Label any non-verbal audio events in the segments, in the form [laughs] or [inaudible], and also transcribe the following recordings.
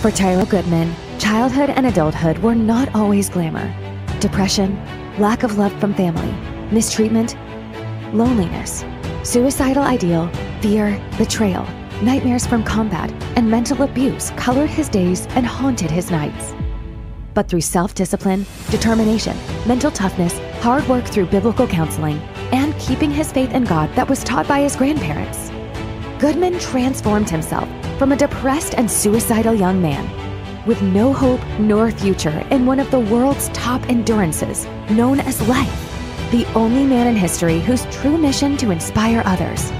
For Tyro Goodman, childhood and adulthood were not always glamour. Depression, lack of love from family, mistreatment, loneliness, suicidal ideal, fear, betrayal, nightmares from combat, and mental abuse colored his days and haunted his nights. But through self discipline, determination, mental toughness, hard work through biblical counseling, and keeping his faith in God that was taught by his grandparents, Goodman transformed himself from a depressed and suicidal young man with no hope nor future in one of the world's top endurances, known as life. The only man in history whose true mission to inspire others.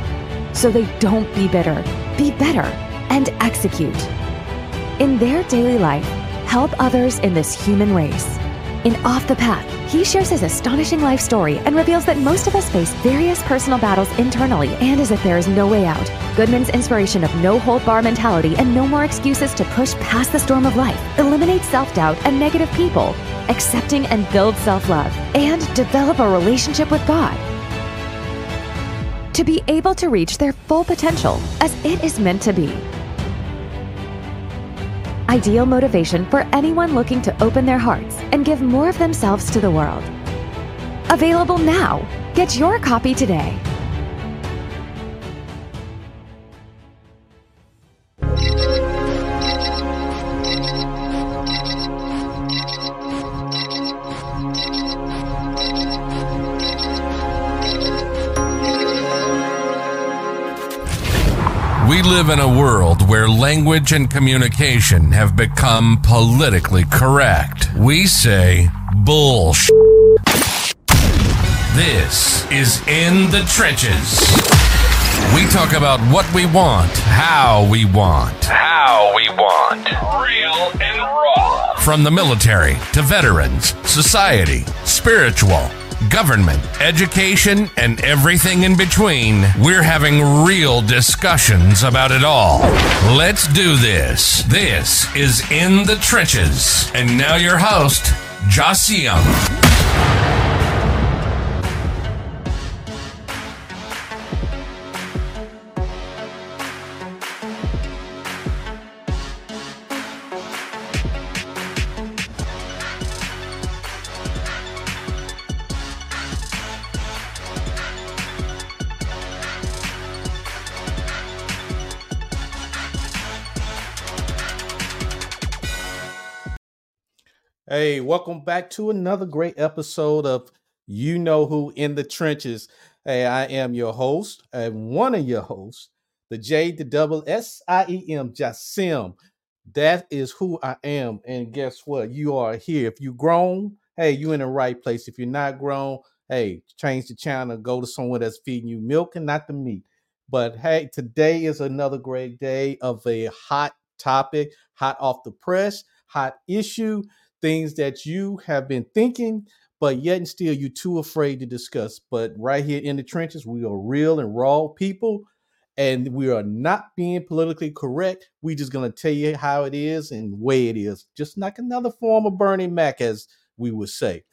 So they don't be bitter, be better, and execute. In their daily life, help others in this human race. In Off the Path, he shares his astonishing life story and reveals that most of us face various personal battles internally and as if there is no way out. Goodman's inspiration of no hold bar mentality and no more excuses to push past the storm of life, eliminate self doubt and negative people, accepting and build self love, and develop a relationship with God. To be able to reach their full potential as it is meant to be ideal motivation for anyone looking to open their hearts and give more of themselves to the world. Available now. Get your copy today. We live in a world where language and communication have become politically correct. We say bullshit. This is In the Trenches. We talk about what we want, how we want. How we want. Real and raw. From the military to veterans, society, spiritual, government, education, and everything in between, we're having real discussions about it all. Let's do this. This is In the Trenches. And now your host, Joss Young. Hey, welcome back to another great episode of You Know Who in the Trenches. Hey, I am your host, and one of your hosts, the J, the double S I E M, Jasim. That is who I am. And guess what? You are here. If you grown, hey, you in the right place. If you're not grown, hey, change the channel, go to someone that's feeding you milk and not the meat. But hey, today is another great day of a hot topic, hot off the press, hot issue things that you have been thinking, but yet and still you're too afraid to discuss. But right here in the trenches, we are real and raw people, and we are not being politically correct. We're just gonna tell you how it is and way it is, just like another form of Bernie Mac, as we would say.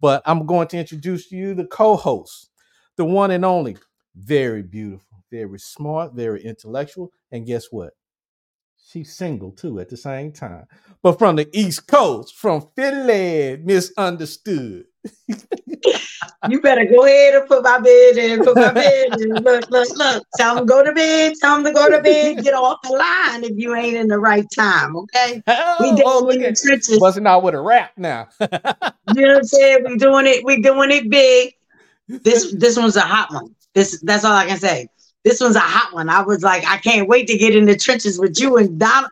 But I'm going to introduce to you the co-host, the one and only, very beautiful, very smart, very intellectual, and guess what? She's single too at the same time. But from the East Coast, from Philly, misunderstood. [laughs] you better go ahead and put my bed in, put my bed in. [laughs] Look, look, look. Tell them to go to bed. Tell them to go to bed. Get off the line if you ain't in the right time. Okay. Oh, we oh, look in the trenches. busting out with a rap now. [laughs] You know what I'm saying? We doing it. We doing it big. This this one's a hot one. This that's all I can say. This one's a hot one. I was like, I can't wait to get in the trenches with you and Don,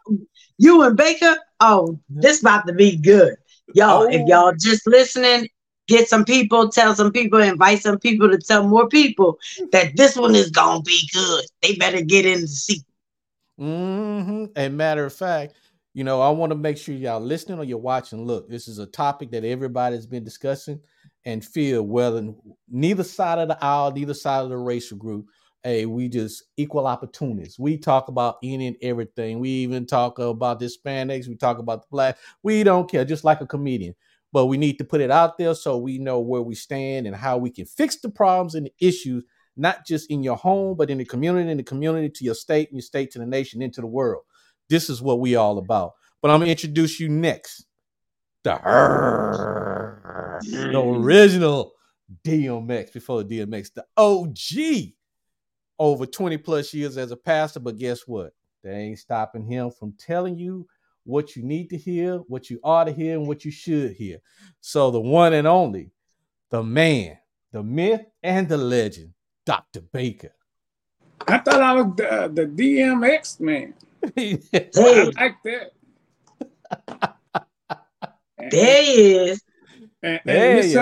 you and Baker. Oh, this about to be good, y'all. If Oh. y'all just listening, get some people, tell some people, invite some people to tell more people that this one is gonna be good. They better get in the seat. hmm And matter of fact, you know, I want to make sure y'all listening or you're watching. Look, this is a topic that everybody's been discussing and feel whether neither side of the aisle, neither side of the racial group, hey, we just equal opportunities. We talk about any and everything. We even talk about the Hispanics. We talk about the black. We don't care, just like a comedian. But we need to put it out there so we know where we stand and how we can fix the problems and the issues, not just in your home, but in the community, in the community to your state, and your state to the nation, into the world. This is what we all about. But I'm gonna introduce you next. The, the original DMX before the DMX, the OG. Over 20 plus years as a pastor, but guess what? That ain't stopping him from telling you what you need to hear, what you ought to hear, and what you should hear. So the one and only, the man, the myth, and the legend, Dr. Baker. I thought I was the, uh, the DMX man. [laughs] I like that. there he is. And, and he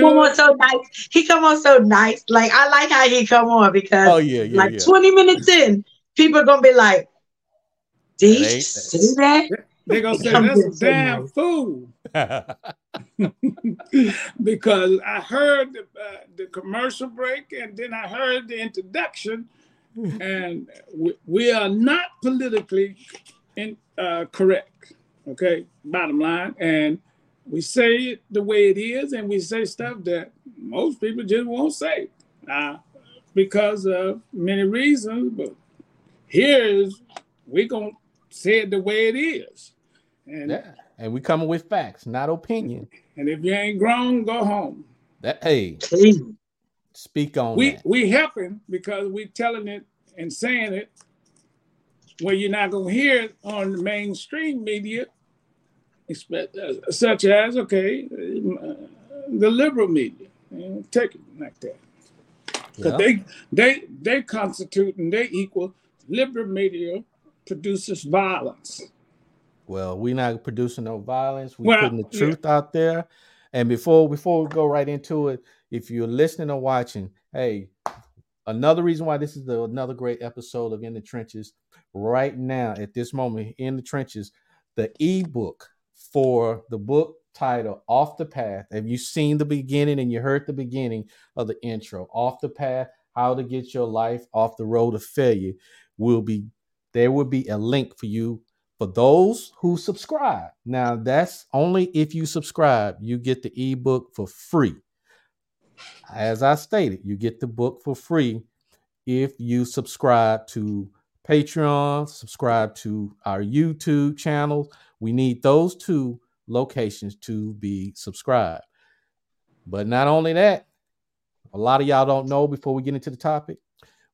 come on so nice. He come on so nice. Like I like how he come on because oh, yeah, yeah, like yeah. 20 minutes in, people are gonna be like, did he see that? They're gonna say that's a damn fool. [laughs] because I heard the, uh, the commercial break and then I heard the introduction, and we, we are not politically in, uh, correct. Okay, bottom line, and we say it the way it is, and we say stuff that most people just won't say uh, because of many reasons. But here's we're gonna say it the way it is. And yeah. and we coming with facts, not opinion. And if you ain't grown, go home. That hey, speak on we that. we helping because we telling it and saying it where you're not gonna hear it on the mainstream media, Uh, such as okay, uh, the liberal media. You know, take it like that. Because they they they constitute and they equal liberal media produces violence. Well, we're not producing no violence. We're well, putting the truth yeah. out there. And before before we go right into it, if you're listening or watching, hey, another reason why this is the, another great episode of In the Trenches. Right now, at this moment, in the trenches, the ebook for the book title "Off the Path." Have you seen the beginning and you heard the beginning of the intro? "Off the Path: How to Get Your Life Off the Road of Failure" will be there will be a link for you for those who subscribe. Now, that's only if you subscribe, you get the ebook for free. As I stated, you get the book for free if you subscribe to Patreon, subscribe to our YouTube channel. We need those two locations to be subscribed. But not only that, a lot of y'all don't know before we get into the topic,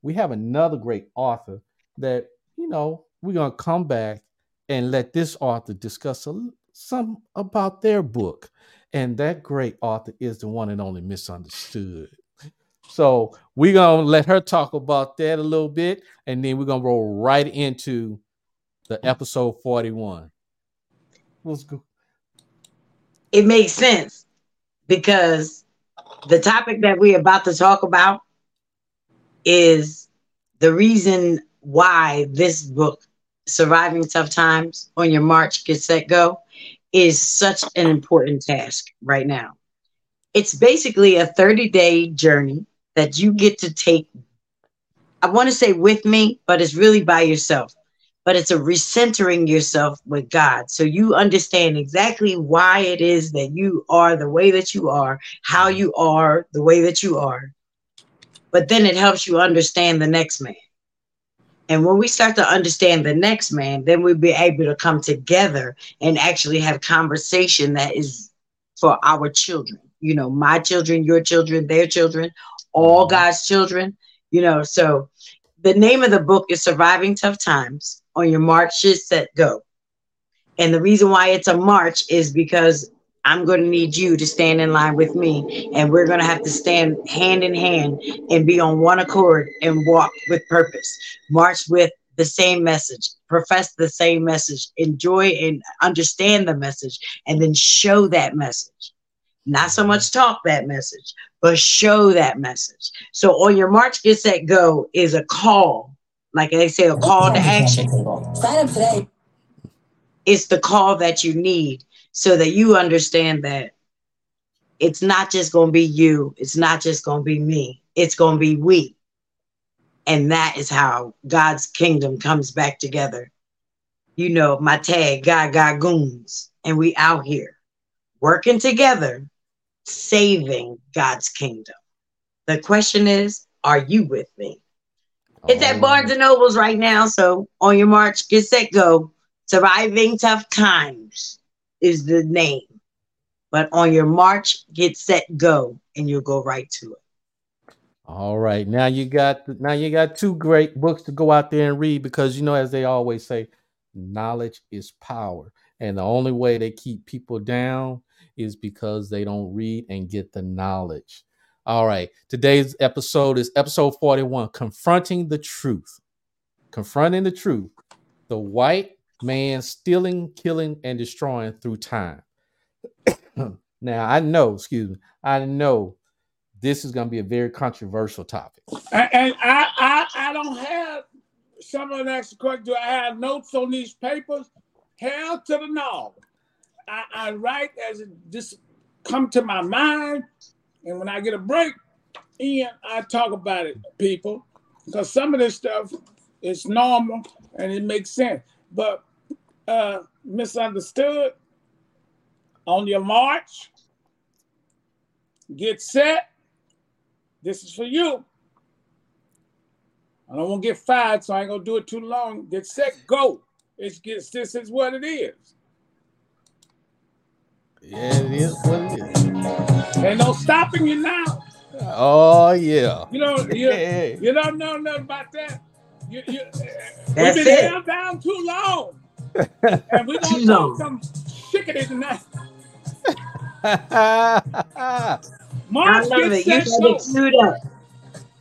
we have another great author that you know, we're going to come back and let this author discuss a, some about their book. And that great author is the one and only misunderstood. So we're going to let her talk about that a little bit. And then we're going to roll right into the episode 41. Let's go. It makes sense because the topic that we're about to talk about is the reason why this book, Surviving Tough Times on Your March, Get Set, Go, is such an important task right now. It's basically a 30 day journey that you get to take. I want to say with me, but it's really by yourself. But it's a recentering yourself with God. So you understand exactly why it is that you are the way that you are, how you are the way that you are. But then it helps you understand the next man. And when we start to understand the next man, then we'll be able to come together and actually have conversation that is for our children. You know, my children, your children, their children, all mm-hmm. God's children. You know, so the name of the book is Surviving Tough Times on your marches set go. And the reason why it's a march is because I'm going to need you to stand in line with me. And we're going to have to stand hand in hand and be on one accord and walk with purpose, march with the same message, profess the same message, enjoy and understand the message, and then show that message. Not so much talk that message, but show that message. So on your march, get set, go is a call, like they say, a call to action. Sign up today. It's the call that you need so that you understand that it's not just going to be you, it's not just going to be me, it's going to be we. And that is how God's kingdom comes back together. You know, my tag, God, God goons, and we out here working together, saving God's kingdom. The question is, are you with me? It's at oh. Barnes and Nobles right now. So on your march, get set, go. Surviving Tough Times is the name. But on your march, get set, go, and you'll go right to it. All right. Now you got now you got two great books to go out there and read because you know, as they always say, knowledge is power. And the only way they keep people down is because they don't read and get the knowledge. All right. Today's episode is episode 41 Confronting the Truth. Confronting the Truth. The white man stealing, killing, and destroying through time. [coughs] now, I know, excuse me, I know this is going to be a very controversial topic. And, I, I, I don't have some of that question. Do I have notes on these papers? Hell to the no. I, I write as it just come to my mind, and when I get a break, Ian, I talk about it, people, because some of this stuff is normal and it makes sense. But uh, misunderstood on your march, get set, this is for you. I don't want to get fired, so I ain't gonna do it too long. Get set, go. It's gets this is what it is. Yeah, it is what it is. Ain't no stopping you now. Oh yeah. You know, you, [laughs] you don't know nothing about that. You, you, That's we've been it. held down too long. [laughs] and we Too gonna talk long. some shickety tonight. [laughs] I March love get it. You set, had it queued up.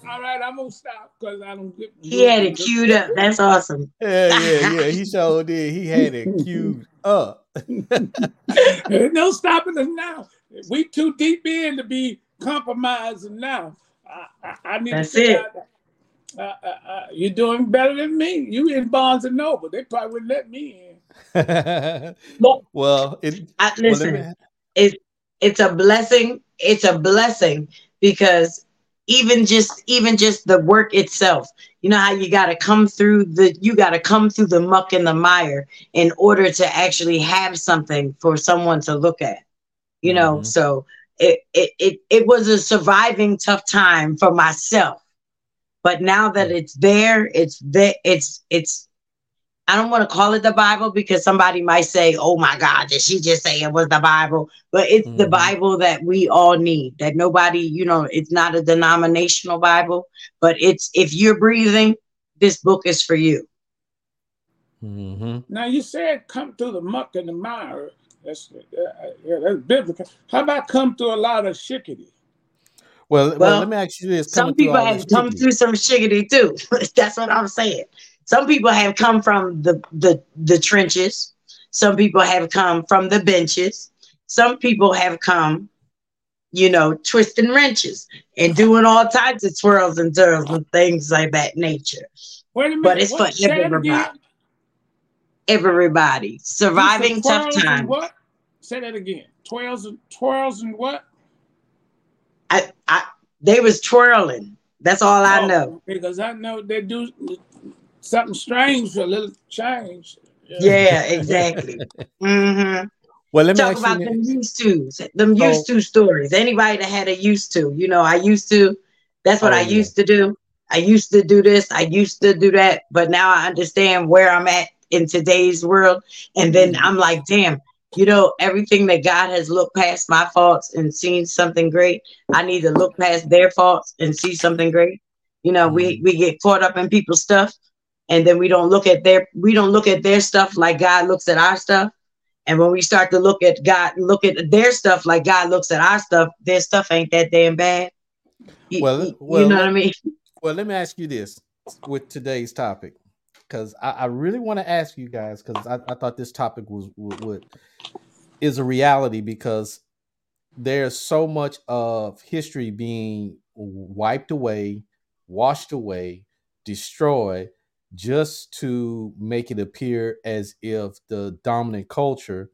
All right, I'm gonna stop because I don't get. He had it queued up. [laughs] That's awesome. yeah, yeah, yeah. He [laughs] sure did. He had it queued up. There's no stopping us now. We too deep in to be compromising now. I, I, I need That's to figure it. out. Uh, uh, uh, you're doing better than me. You in Barnes and Noble. They probably wouldn't let me in. [laughs] well, it, I, well, let listen, me- it, it's a blessing. It's a blessing because even just even just the work itself, you know how you got to come through the you got to come through the muck and the mire in order to actually have something for someone to look at. You know, Mhm. so it, it it it was a surviving tough time for myself. But now that it's there, it's there, it's it's I don't want to call it the Bible because somebody might say, "Oh my God, did she just say it was the Bible?" But it's the Mhm. Bible that we all need. That nobody, you know, it's not a denominational Bible, but it's if you're breathing, this book is for you. Mm-hmm. Now you said come through the muck and the mire. That's uh, yeah, that's biblical. How about come through a lot of shickety? Well, well, Well, let me ask you this: Some people have come through some shiggity too. [laughs] That's what I'm saying. Some people have come from the the the trenches. Some people have come from the benches. Some people have come, you know, twisting wrenches and doing all types of twirls and twirls and things like that nature. Wait a minute. But it's for everybody. again. Everybody surviving tough times. What? Say that again. Twirls and twirls and what? I, I, they was twirling. That's all I Oh, know. Because I know they do something strange for a little change. Yeah, exactly. [laughs] mm-hmm. Well, let me talk about you. them used to them So- used to stories anybody that had a used to you know i used to that's what Oh, i yeah. used to do i used to do this i used to do that but now i understand where i'm at in today's world and then Mm-hmm. i'm like damn you know everything that god has looked past my faults and seen something great i need to look past their faults and see something great you know we Mm-hmm. we get caught up in people's stuff and then we don't look at their we don't look at their stuff like god looks at our stuff and when we start to look at God, look at their stuff like God looks at our stuff, their stuff ain't that damn bad. You, Well, you- well, you know what I mean? [laughs] Well, let me ask you this with today's topic, because I, I really want to ask you guys because I, I thought this topic was would, would is a reality because there's so much of history being wiped away, washed away, destroyed, just to make it appear as if the dominant culture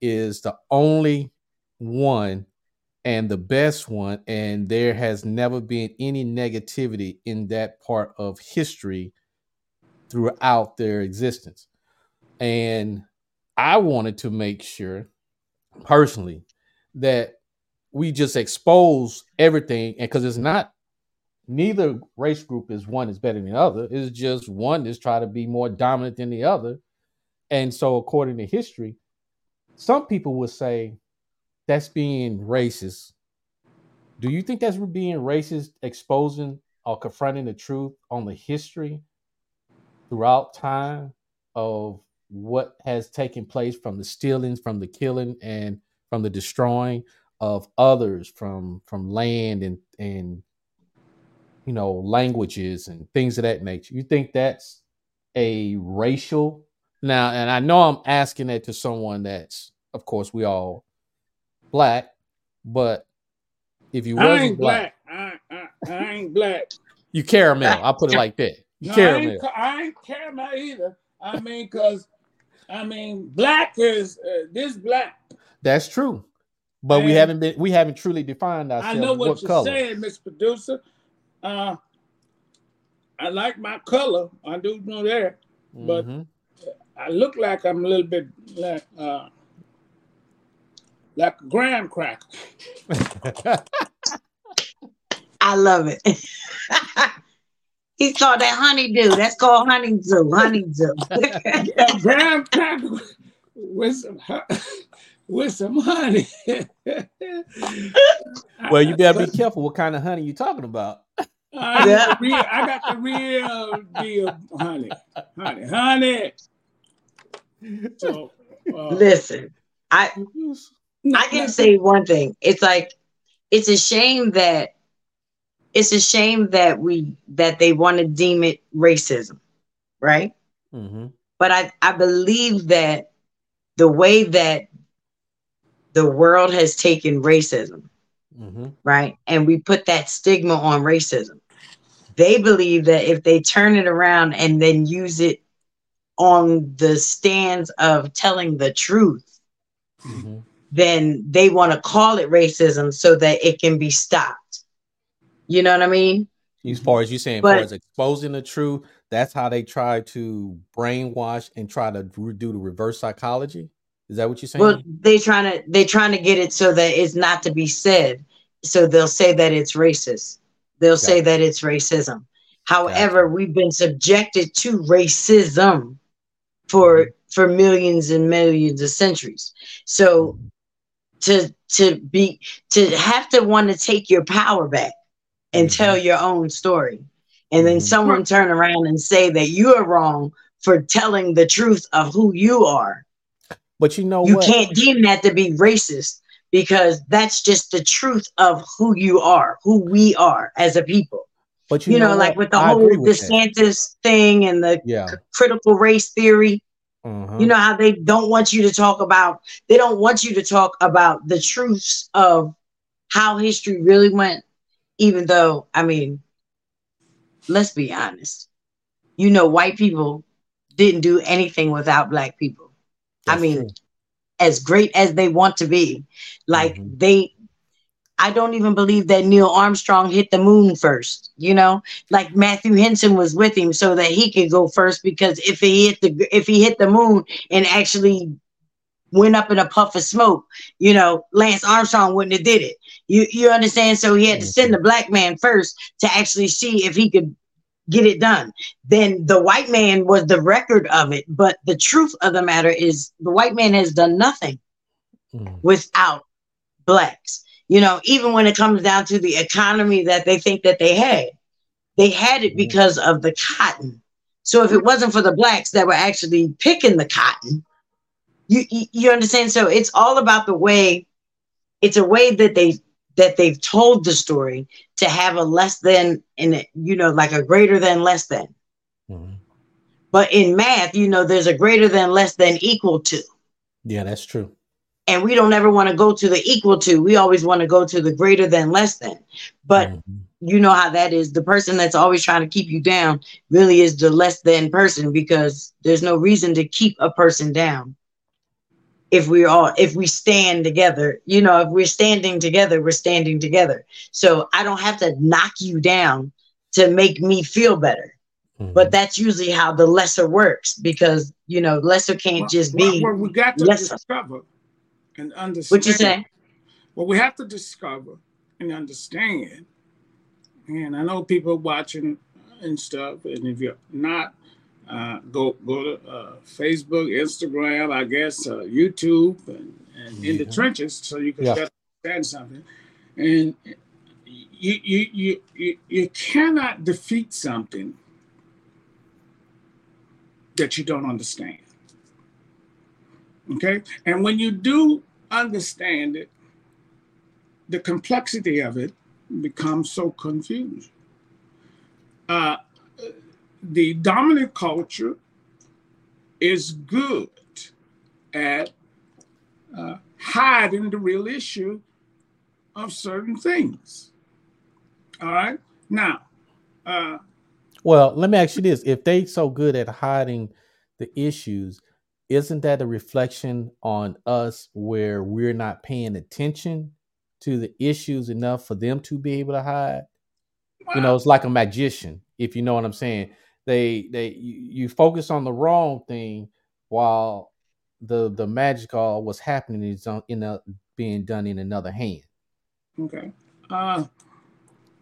is the only one and the best one and there has never been any negativity in that part of history throughout their existence. And i wanted to make sure personally that we just expose everything and because it's not neither race group is one is better than the other it's just one is trying to be more dominant than the other And so, according to history, some people would say that's being racist. Do you think that's being racist, exposing or confronting the truth on the history throughout time of what has taken place from the stealing, from the killing, and from the destroying of others from from land and and you know languages and things of that nature you think that's a racial now and i know i'm asking that to someone that's of course we all black but if you wasn't I ain't black, black. I, I, I, ain't black you caramel i'll put it like that you no, caramel I ain't, I ain't caramel either i mean because i mean black is uh, this black that's true but and we haven't been we haven't truly defined ourselves. I know what, what you're color. saying, Mr. Producer. Uh, I like my color. I do know that, but mm-hmm. I look like I'm a little bit like uh, like a graham cracker. [laughs] I love it. [laughs] he saw that honeydew. That's called honeydew. Honeydew. [laughs] yeah, graham cracker with some with some honey. well, you better be careful what kind of honey you're talking about. I, got real, I got the real deal honey. Honey, honey. So uh, listen, I I can say one thing. It's like it's a shame that it's a shame that we that they want to deem it racism, right? Mm-hmm. But I I believe that the way that the world has taken racism, mm-hmm. right? And we put that stigma on racism. They believe that if they turn it around and then use it on the stands of telling the truth, mm-hmm. then they want to call it racism so that it can be stopped. You know what I mean? As far as you saying, but, as far as exposing the truth, that's how they try to brainwash and try to do the reverse psychology. Is that what you're saying? Well, they trying to they trying to get it so that it's not to be said. So they'll say that it's racist. They'll say that it's racism. However, we've been subjected to racism for mm-hmm. for millions and millions of centuries. So to to be to have to want to take your power back and mm-hmm. tell your own story and then mm-hmm. someone turn around and say that you are wrong for telling the truth of who you are but you know you what? can't deem that to be racist because that's just the truth of who you are, who we are as a people. But you, you know, know like with the I whole DeSantis that. thing and the yeah. c- critical race theory. Uh-huh. You know how they don't want you to talk about they don't want you to talk about the truths of how history really went, even though I mean, let's be honest. You know, white people didn't do anything without black people. That's I mean, true. As great as they want to be, like mm-hmm. they, I don't even believe that Neil Armstrong hit the moon first. You know, like Matthew Henson was with him so that he could go first because if he hit the if he hit the moon and actually went up in a puff of smoke, you know, Lance Armstrong wouldn't have did it. You you understand? So he had to send the black man first to actually see if he could get it done. Then the white man was the record of it. But the truth of the matter is, the white man has done nothing mm. without blacks. You know, even when it comes down to the economy that they think that they had, they had it mm. because of the cotton. So if it wasn't for the blacks that were actually picking the cotton, you, you understand? So it's all about the way. It's a way that they that they've told the story to have a less than and you know like a greater than less than. Mm-hmm. but in math you know there's a greater than less than equal to. Yeah that's true. And we don't ever want to go to the equal to we always want to go to the greater than less than. But mm-hmm. you know how that is. The person that's always trying to keep you down really is the less than person because there's no reason to keep a person down if we all if we stand together you know if we're standing together we're standing together. So i don't have to knock you down to make me feel better. Mm-hmm. but that's usually how the lesser works because you know lesser can't well, just be well, we got to lesser. discover and understand. What you say? Well we have to discover and understand. And i know people watching and stuff and if you're not go go to uh, Facebook, Instagram, I guess, uh, YouTube, and, and in the trenches, so you can yeah. understand something. And you, you you you you cannot defeat something that you don't understand. Okay, and when you do understand it, the complexity of it becomes so confused. Uh, the dominant culture is good at uh, hiding the real issue of certain things. All right. Now, uh, well, let me ask you this: If they're so good at hiding the issues, isn't that a reflection on us where we're not paying attention to the issues enough for them to be able to hide? You know, it's like a magician, if you know what I'm saying they they you, focus on the wrong thing while the the magical was happening is in a, being done in another hand. Okay. Uh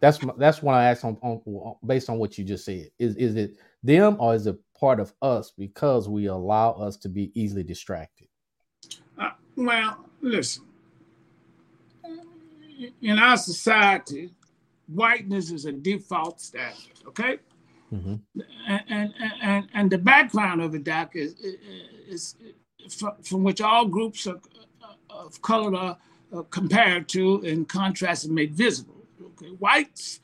that's that's what I asked on, on based on what you just said. Is is it them or is it part of us because we allow us to be easily distracted? Uh, well, listen. In our society, whiteness is a default standard. Okay. Mm-hmm. And, and, and, and the background of the Doc, is, is, is from which all groups of, of color are compared to and contrasted made visible. Okay. Whites,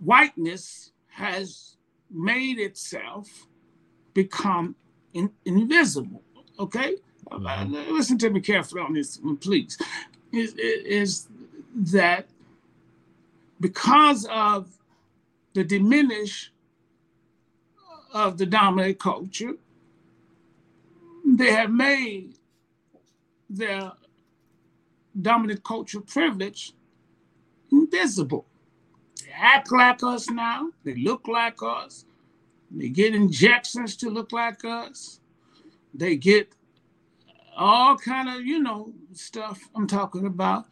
whiteness has made itself become in, invisible. Okay, mm-hmm. uh, listen to me carefully on this, please. Is, is that because of the diminished of the dominant culture, they have made their dominant culture privilege invisible. They act like us now, they look like us, they get injections to look like us, they get all kind of, you know, stuff I'm talking about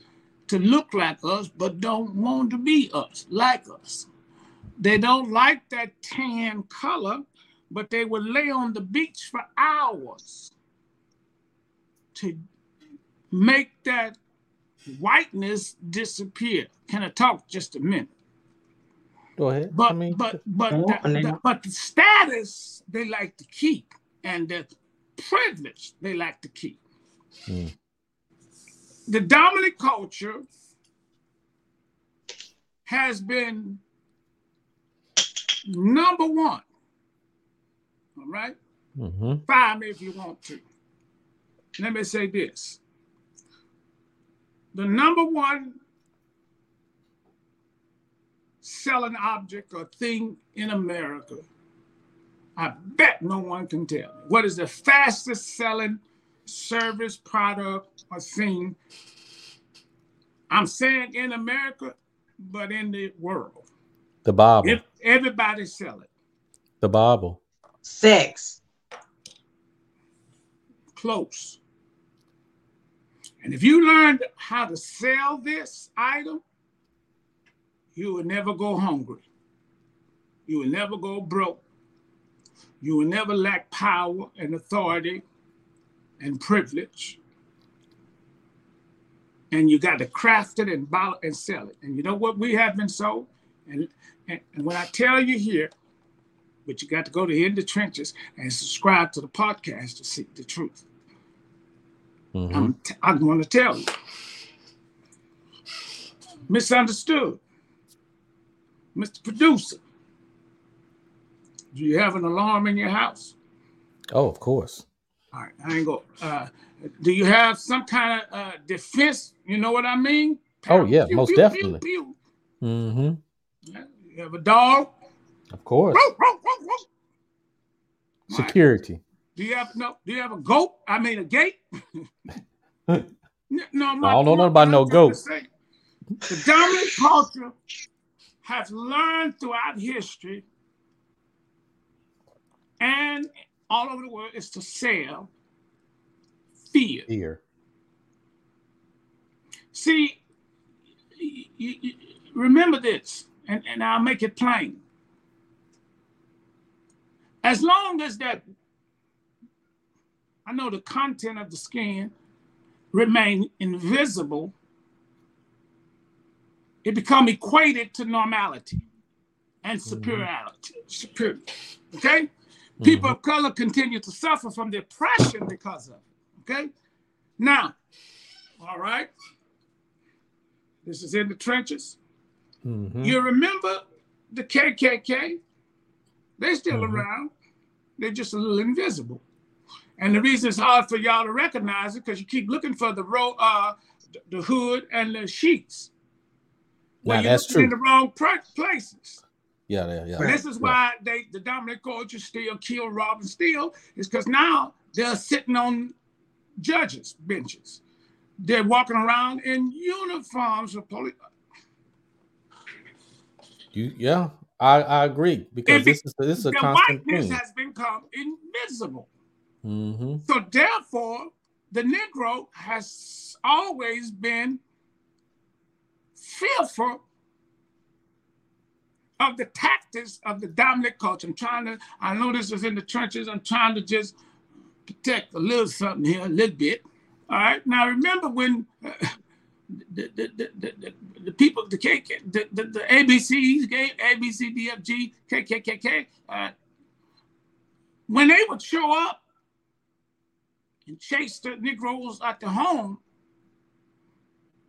to look like us, but don't want to be us, like us. They don't like that tan color but they would lay on the beach for hours to make that whiteness disappear. Can I talk just a minute? Go ahead. But I mean, but but the, the, but the status they like to keep and the privilege they like to keep. Hmm. The dominant culture has been number one all right? mm-hmm. Fire me if you want to. Let me say this. The number one selling object or thing in America, I bet no one can tell me. What is the fastest selling service, product, or thing? I'm saying in America, but in the world. The Bible. If everybody sell it. The Bible. Six. Close. And if you learned how to sell this item, you will never go hungry. You will never go broke. You will never lack power and authority and privilege. And you got to craft it and it and sell it. And you know what we have been sold? And, and, and when I tell you here, but you got to go to In the Trenches and subscribe to the podcast to see the truth. Mm-hmm. I'm, t- I'm going to tell you. Misunderstood. Mr. Producer, do you have an alarm in your house? Oh, of course. All right, I ain't go. Uh, do you have some kind of uh, defense? You know what I mean? Oh yeah, pew, most pew, definitely. Pew, mm-hmm. You have a dog. Of course. Security. Do you have no? Do you have a goat? I mean a gate. [laughs] no, my, I don't know nothing about no goat. the dominant culture has learned throughout history and all over the world is to sell fear. Fear. See, you, you, remember this, and, and I'll make it plain as long as that, I know the content of the skin remain invisible, it become equated to normality and mm-hmm. superiority. Mm-hmm. Superior. Okay? Mm-hmm. People of color continue to suffer from depression because of it. Okay? Now, all right. This is in the trenches. Mm-hmm. You remember the KKK? They're still mm-hmm. around. They're just a little invisible. And the reason it's hard for y'all to recognize it because you keep looking for the row, uh, the hood and the sheets. Well, that's true. In the wrong places. Yeah, yeah, yeah. This is why they the dominant culture still kill, Robin Steele is because now they're sitting on judges' benches. They're walking around in uniforms of police. You, yeah, I, I agree because this is this is a constant whiteness thing. has become invisible. Mm-hmm. So therefore, the Negro has always been fearful of the tactics of the dominant culture. I'm trying to, I know this is in the trenches. I'm trying to just protect a little something here, a little bit. All right. Now remember when uh, the, the, the, the, the people, the KK, the, the, the ABCs, A, B, C, D, F, G, K, K, K, K, uh, when they would show up and chase the Negroes at the home,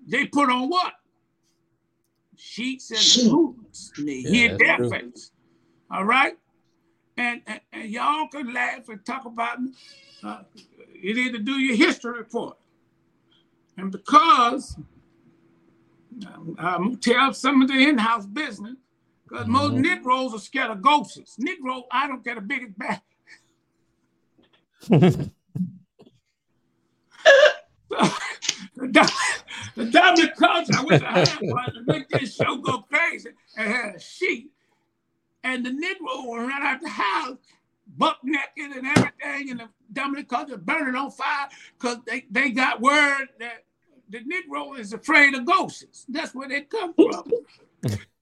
they put on what? Sheets and boots. And they yeah, hid their true. face. All right? And, and, and, y'all can laugh and talk about uh, you need to do your history report. And because I'm gonna tell some of the in-house business, because mm-hmm. most Negroes are scared of ghosts. Negro, I don't get a biggest back. [laughs] the, the dominant culture, I wish I had one to make this show go crazy and had a sheet. And the Negro will run out the house buck naked and everything, and the dominant culture burning on fire because they, they got word that the Negro is afraid of ghosts. That's where they come from.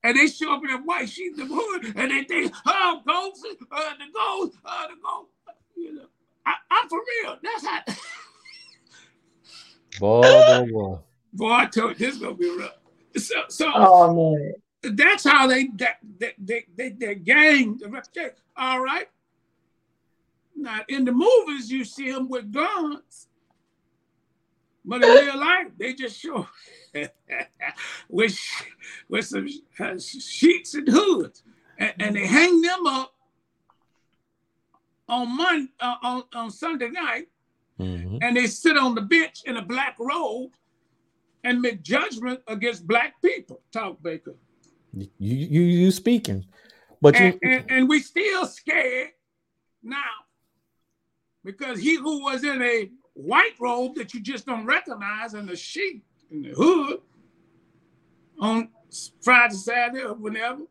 and they show up in a white sheets of hood and they think, oh, ghosts, uh, the ghost, uh, the ghost. You know, I, am for real. That's how. [laughs] boy, boy, boy. Boy, I told you this is gonna be rough. So, so oh, man. that's how they that they they they, they gang the reputation. All right. Now, in the movies, you see them with guns, but in real life, they just show [laughs] with with some uh, sheets and hoods, and, and, they hang them up on Monday, uh, on on Sunday night, mm-hmm. and they sit on the bench in a black robe and make judgment against black people. Talk Baker. You you you speaking, but and, you and, and we still scared now because he who was in a white robe that you just don't recognize and the sheet in the hood on Friday, Saturday, or whenever,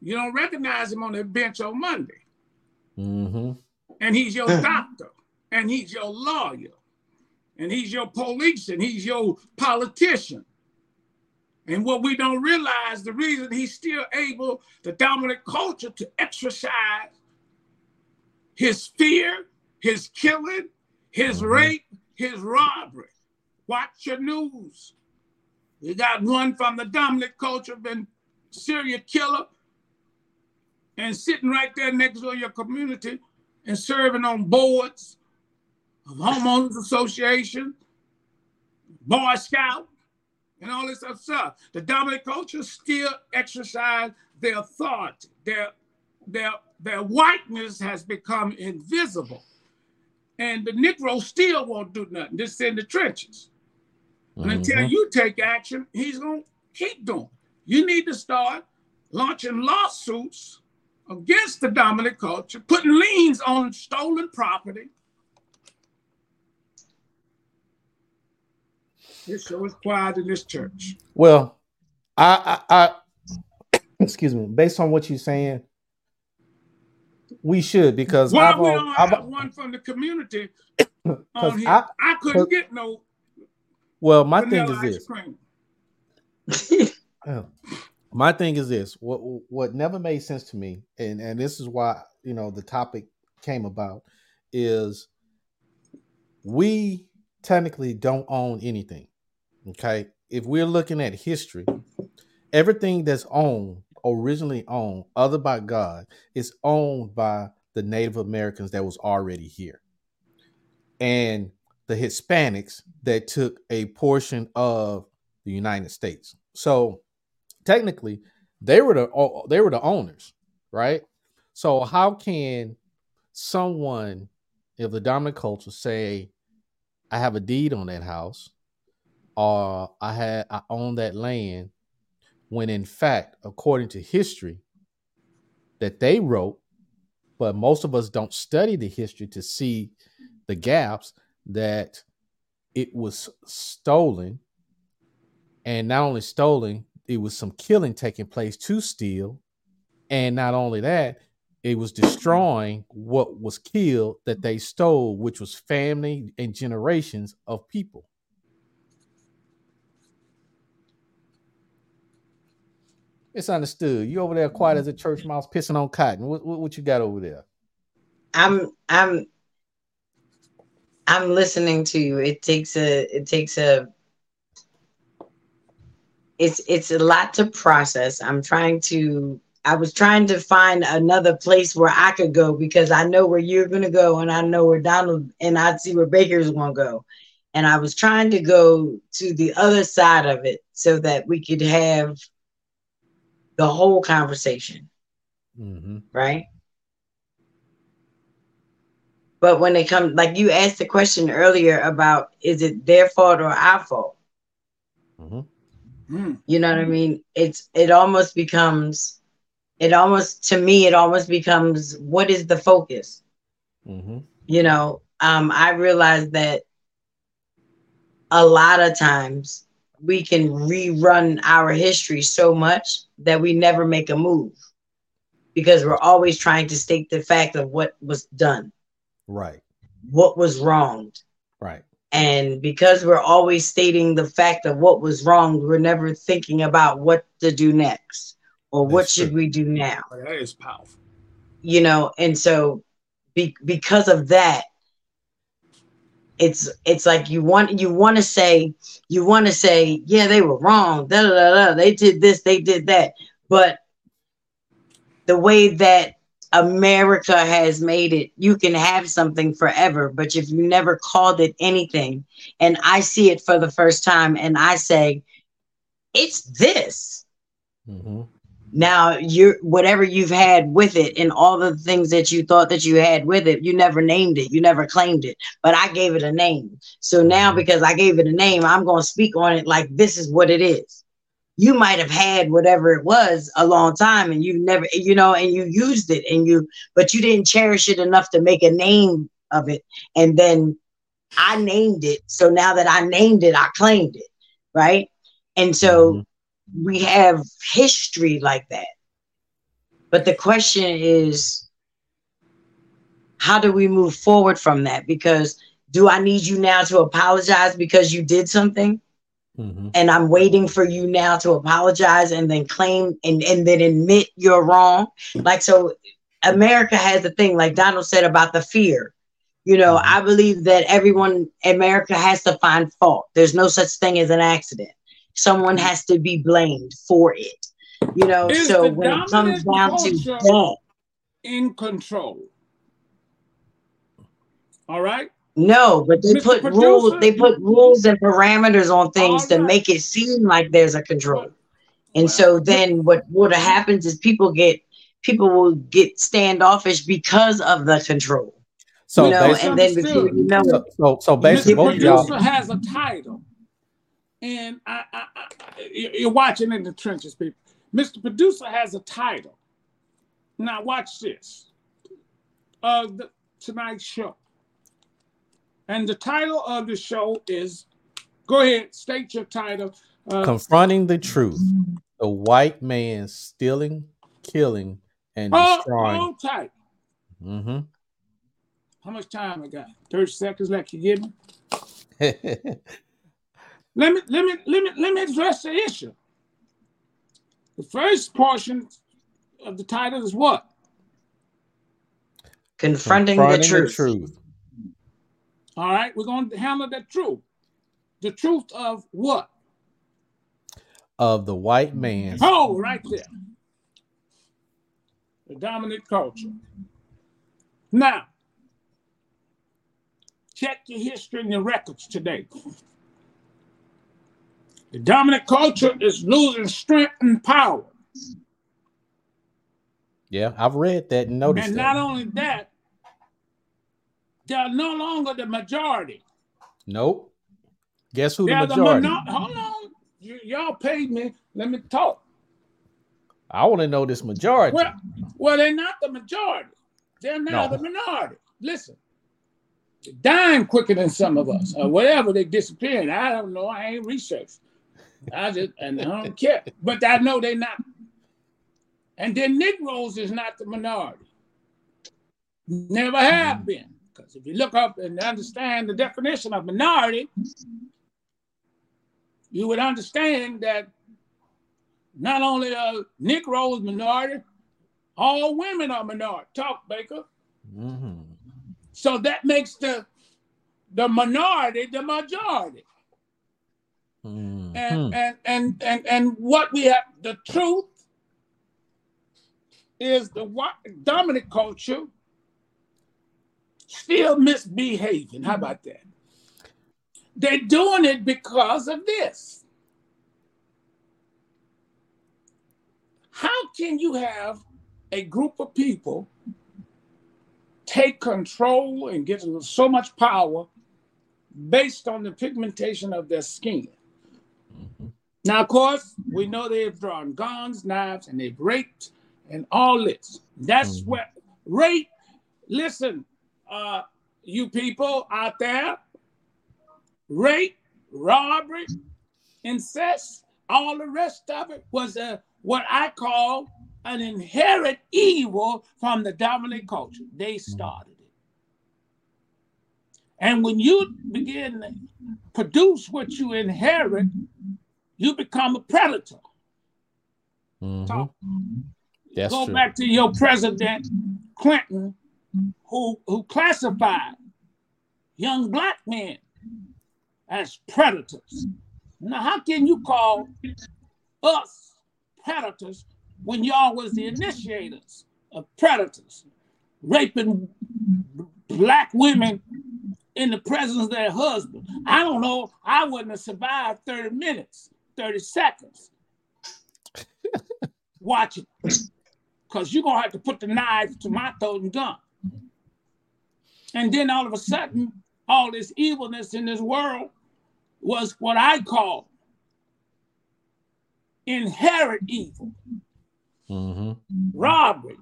you don't recognize him on the bench on Monday. Mm-hmm. And he's your [laughs] doctor, and he's your lawyer, and he's your police, and he's your politician. And what we don't realize, the reason he's still able, the dominant culture, to exercise his fear his killing, his mm-hmm. rape, his robbery. Watch your news. You got one from the dominant culture, been serial killer, and sitting right there next to your community and serving on boards of homeowners association, Boy Scout, and all this other stuff. The dominant culture still exercise their authority. Their, their, their whiteness has become invisible and the Negro still won't do nothing. Just in the trenches. And mm-hmm. until you take action, he's gonna keep doing. You need to start launching lawsuits against the dominant culture, putting liens on stolen property. This show is quiet in this church. Well, I, I, I [coughs] excuse me, based on what you're saying, we should because Why I've, we don't I've, have one from the community [coughs] um, on here? I, I couldn't get no. Well, my thing is this. [laughs] Oh, my thing is this: what what never made sense to me, and and this is why you know the topic came about, is we technically don't own anything. Okay, if we're looking at history, everything that's owned originally owned, other by God, is owned by the Native Americans that was already here, and the Hispanics that took a portion of the United States. So technically, they were the they were the owners, right? So how can someone of the dominant culture say, "I have a deed on that house," or "I had I own that land," when in fact, according to history that they wrote, but most of us don't study the history to see the gaps that it was stolen. And not only stolen it was some killing taking place to steal. And not only that it was destroying what was killed that they stole which was family and generations of people it's understood. You over there quiet as a church mm-hmm. mouse pissing on cotton. What, what, what you got over there? I'm i'm i'm listening to you. It takes a it takes a it's it's a lot to process. I'm trying to I was trying to find another place where I could go because I know where you're gonna go and I know where Donald and I see where Baker's gonna go. And I was trying to go to the other side of it so that we could have the whole conversation. Mm-hmm. Right. But when they come, like you asked the question earlier about is it their fault or our fault? Mm-hmm. Mm. You know what I mean? It's it almost becomes it almost to me it almost becomes what is the focus? Mm-hmm. You know, um, I realize that a lot of times we can rerun our history so much that we never make a move because we're always trying to state the fact of what was done. Right. What was wronged. Right. And because we're always stating the fact of what was wrong, we're never thinking about what to do next or That's what should true. we do now. That is powerful. You know, and so be, because of that, it's it's like you want you want to say you want to say yeah they were wrong da, da, da, da, they did this they did that but the way that America has made it. You can have something forever, but if you never called it anything, and I see it for the first time and I say, it's this. Mm-hmm. Now you're whatever you've had with it and all the things that you thought that you had with it, you never named it, you never claimed it, but I gave it a name. So now mm-hmm. because I gave it a name, I'm going to speak on it like this is what it is. You might have had whatever it was a long time and you never you know and you used it and you but you didn't cherish it enough to make a name of it. And then i named it. So now that i named it i claimed it. Right? And so mm-hmm. We have history like that but the question is how do we move forward from that because do i need you now to apologize because you did something Mm-hmm. And I'm waiting for you now to apologize and then claim and, and then admit you're wrong. Like, so America has a thing, like Donald said about the fear. You know, mm-hmm. I believe that everyone, America has to find fault. There's no such thing as an accident. Someone mm-hmm. has to be blamed for it. You know, Is so when it comes down to that, in control. All right. No, but they Mr. put Producer, rules. They put rules and parameters on things right. to make it seem like there's a control. And so then what what happens is people get people will get standoffish because of the control. So you know, and then before you know, so, so, so basically, Mr. Producer has a title, and I, I, I, you're watching in the trenches, people. Mr. Producer has a title. Now watch this. Uh, the, tonight's show. And the title of the show is go ahead, state your title. Uh, Confronting the truth. The white man stealing, killing, and oh, destroying. Hold tight. Mm-hmm. How much time I got? 30 seconds left. you give me? [laughs] let me let me let me let me address the issue. The first portion of the title is what? Confronting, Confronting the, truth. the truth. All right, we're going to handle that truth. The truth of what? Of the white man. Oh, right there. The dominant culture. Now, check your history and your records today. The dominant culture is losing strength and power. Yeah, I've read that and noticed. And that. not only that, they're no longer the majority. Nope. Guess who they're the majority? The hold on. Y- y'all paid me. Let me talk. I want to know this majority. Well, well, they're not the majority. They're now no. the minority. Listen, they're dying quicker than some of us, or whatever. They disappearing. I don't know. I ain't researched. I just and I don't care. But I know they're not. And then Negroes is not the minority. Never have mm-hmm. been. Because if you look up and understand the definition of minority, you would understand that not only are Negroes minority, all women are minority. Talk, Baker. Mm-hmm. So that makes the the minority the majority. Mm-hmm. And, and and and and what we have the truth is the dominant culture still misbehaving. How about that? They're doing it because of this. How can you have a group of people take control and get so much power based on the pigmentation of their skin? Mm-hmm. Now, of course, we know they've drawn guns, knives, and they've raped and all this. That's mm-hmm. what rape. Listen, uh, you people out there, rape, robbery, incest, all the rest of it was a what I call an inherent evil from the dominant culture. They started it. And when you begin to produce what you inherit, you become a predator. Mm-hmm. That's Go true. back to your president, Clinton, who, who classified young black men as predators. Now, how can you call us predators when y'all was the initiators of predators, raping black women in the presence of their husband? I don't know. I wouldn't have survived 30 minutes, 30 seconds [laughs] watching because you're going to have to put the knife to my throat and gun. And then all of a sudden, all this evilness in this world was what I call inherent evil. Mm-hmm. Robbery.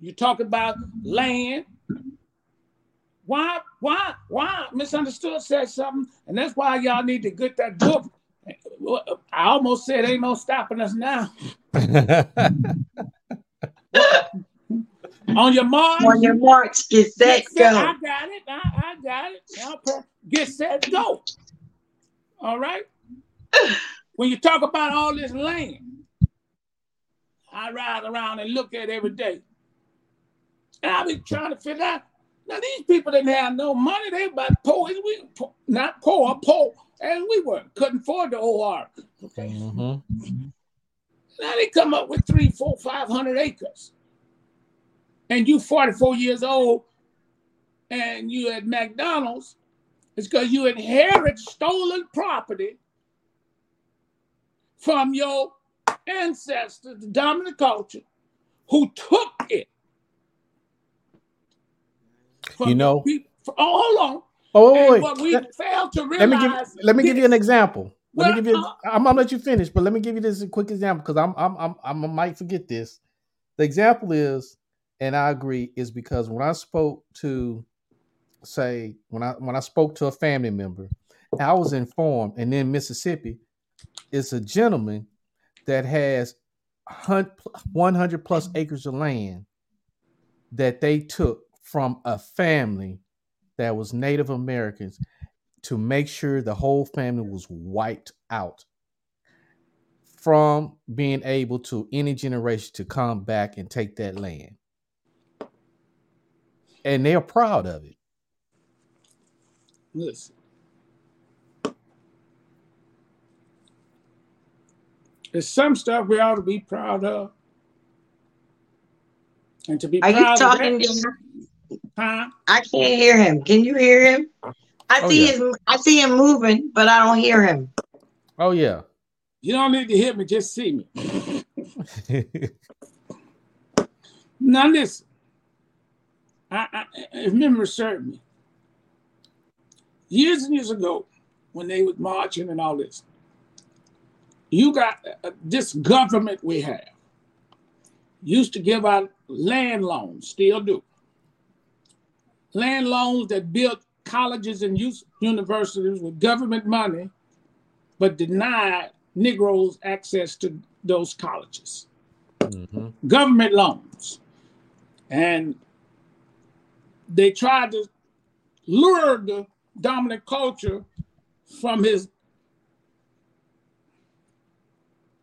You talk about land. Why, why, why? Misunderstood said something, and that's why y'all need to get that book. I almost said ain't no stopping us now. [laughs] On your march. On your march, get set, get set. go. I got it. I, I got it. Now, Get set, go. All right. when you talk about all this land, I ride around and look at every day. And I be trying to figure out. Now these people didn't have no money. They about poor as we, not poor, poor as we were. Couldn't afford the OR. Okay. Mm-hmm. Now they come up with three, four, five hundred acres and you 44 years old and you at McDonald's, it's because you inherit stolen property from your ancestors, the dominant culture, who took it. You know, people, oh, hold on. Oh, wait, wait. What we let, failed to realize. Let me give, let me give you an example. Let well, me give you. Uh, I'm gonna let you finish, but let me give you this a quick example because I'm, I'm I'm I'm I might forget this. The example is and I agree, is because when I spoke to, say, when I when I spoke to a family member, I was informed, and then Mississippi is a gentleman that has 100 plus acres of land that they took from a family that was Native Americans to make sure the whole family was wiped out from being able to any generation to come back and take that land. And they're proud of it. Listen. There's some stuff we ought to be proud of. And to be Are proud you talking? of that, huh? I can't hear him. Can you hear him? I Oh, see yeah. his. I see him moving, but I don't hear him. Oh yeah. You don't need to hear me, just see me. [laughs] Now listen. I, I, if memory served me, years and years ago, when they was marching and all this, you got uh, this government we have used to give out land loans, still do. Land loans that built colleges and universities with government money, but denied Negroes access to those colleges Mhm. government loans. And they tried to lure the dominant culture from his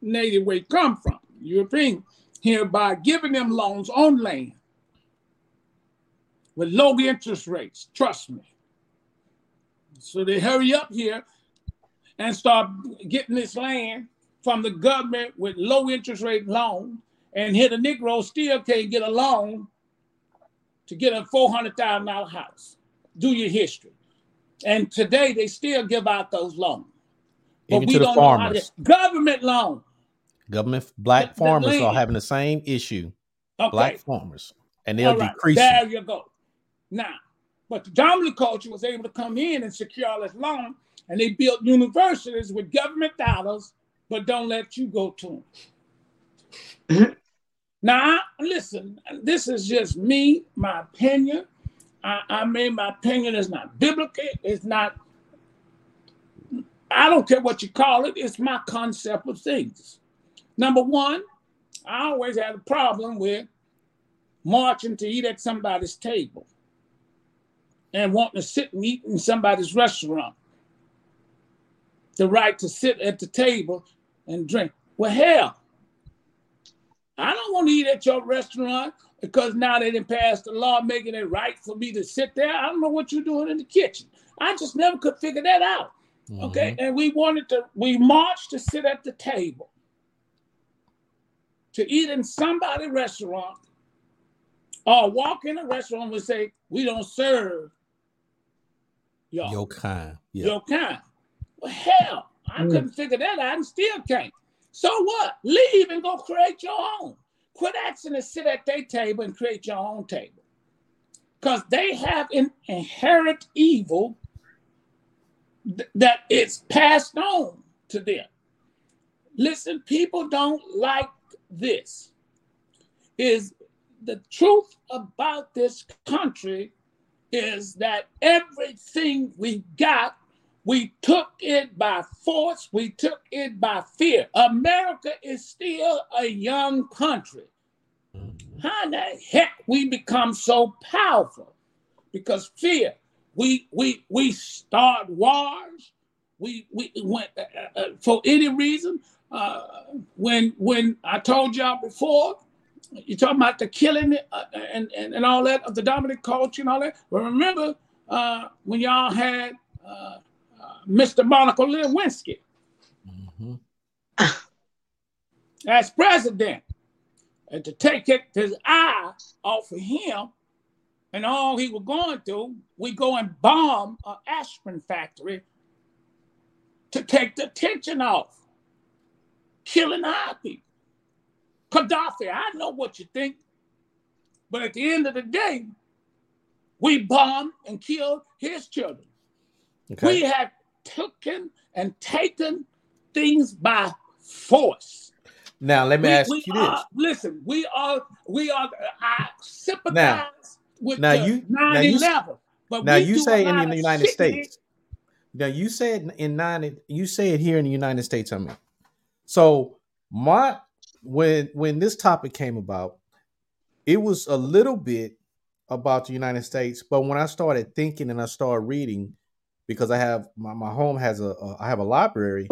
native where he come from, European, here by giving them loans on land with low interest rates. Trust me. So they hurry up here and start getting this land from the government with low interest rate loan, and here the Negro still can't get a loan to get a four hundred thousand dollar house. Do your history, and today they still give out those loans. Even to the know how to farmers. government loan. Government black The- the farmers are having the same issue. Okay. Black farmers. And they'll right, decreasing. There you go. Now, but the dominant culture was able to come in and secure all this loan, and they built universities with government dollars, but don't let you go to them. Mhm. Now, I- listen, this is just me, my opinion. I, I mean, my opinion is not biblical. It's not, I don't care what you call it. It's my concept of things. Number one, I always had a problem with marching to eat at somebody's table and wanting to sit and eat in somebody's restaurant. The right to sit at the table and drink. Well, hell, I don't want to eat at your restaurant because now they didn't pass the law making it right for me to sit there. I don't know what you're doing in the kitchen. I just never could figure that out. Mm-hmm. Okay. And we wanted to, we marched to sit at the table to eat in somebody's restaurant or walk in a restaurant and say, we don't serve y'all, Your kind. Yeah. your kind. Well, hell, I Mm. couldn't figure that out and still can't. So what? Leave and go create your own. Quit asking to sit at their table and create your own table. Because they have an inherent evil th- that is passed on to them. Listen, people don't like this. Is the truth about this country is that everything we got, we took it by force, we took it by fear. America is still a young country. How the heck we become so powerful? Because fear. We we we start wars. We we went uh, uh, for any reason. Uh, when when I told y'all before, you talking about the killing uh, and, and and all that of the dominant culture and all that. But remember uh, when y'all had uh, uh, Mr. Monica Lewinsky Mhm. [laughs] as president, and to take his eye off of him and all he was going through, we go and bomb an aspirin factory to take the tension off, killing our people. Gaddafi, I know what you think, but at the end of the day, we bombed and killed his children. Okay. We have taken and taken things by force. now let me We- ask we you this. listen, we are we are I sympathize with now you- now you- 9/11, but now you say in the United States. Now you said in nine you say it here in the United States, I mean. So my when when this topic came about, it was a little bit about the United States, but when I started thinking and I started reading, because I have my, my home has a, a I have a library,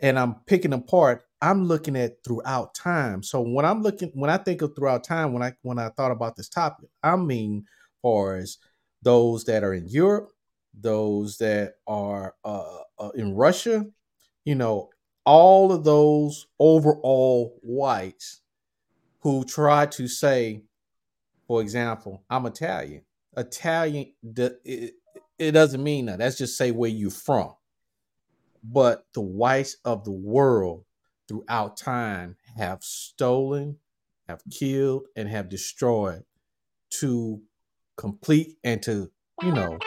and I'm picking apart, I'm looking at throughout time. So when I'm looking, when I think of throughout time, when I when I thought about this topic, I mean, far as those that are in Europe, those that are uh, uh, in Russia, you know, all of those overall whites who try to say, for example, I'm Italian. Italian, it, doesn't mean that. That's just say where you're from. But the whites of the world throughout time have stolen, have killed, and have destroyed to complete and to, you know,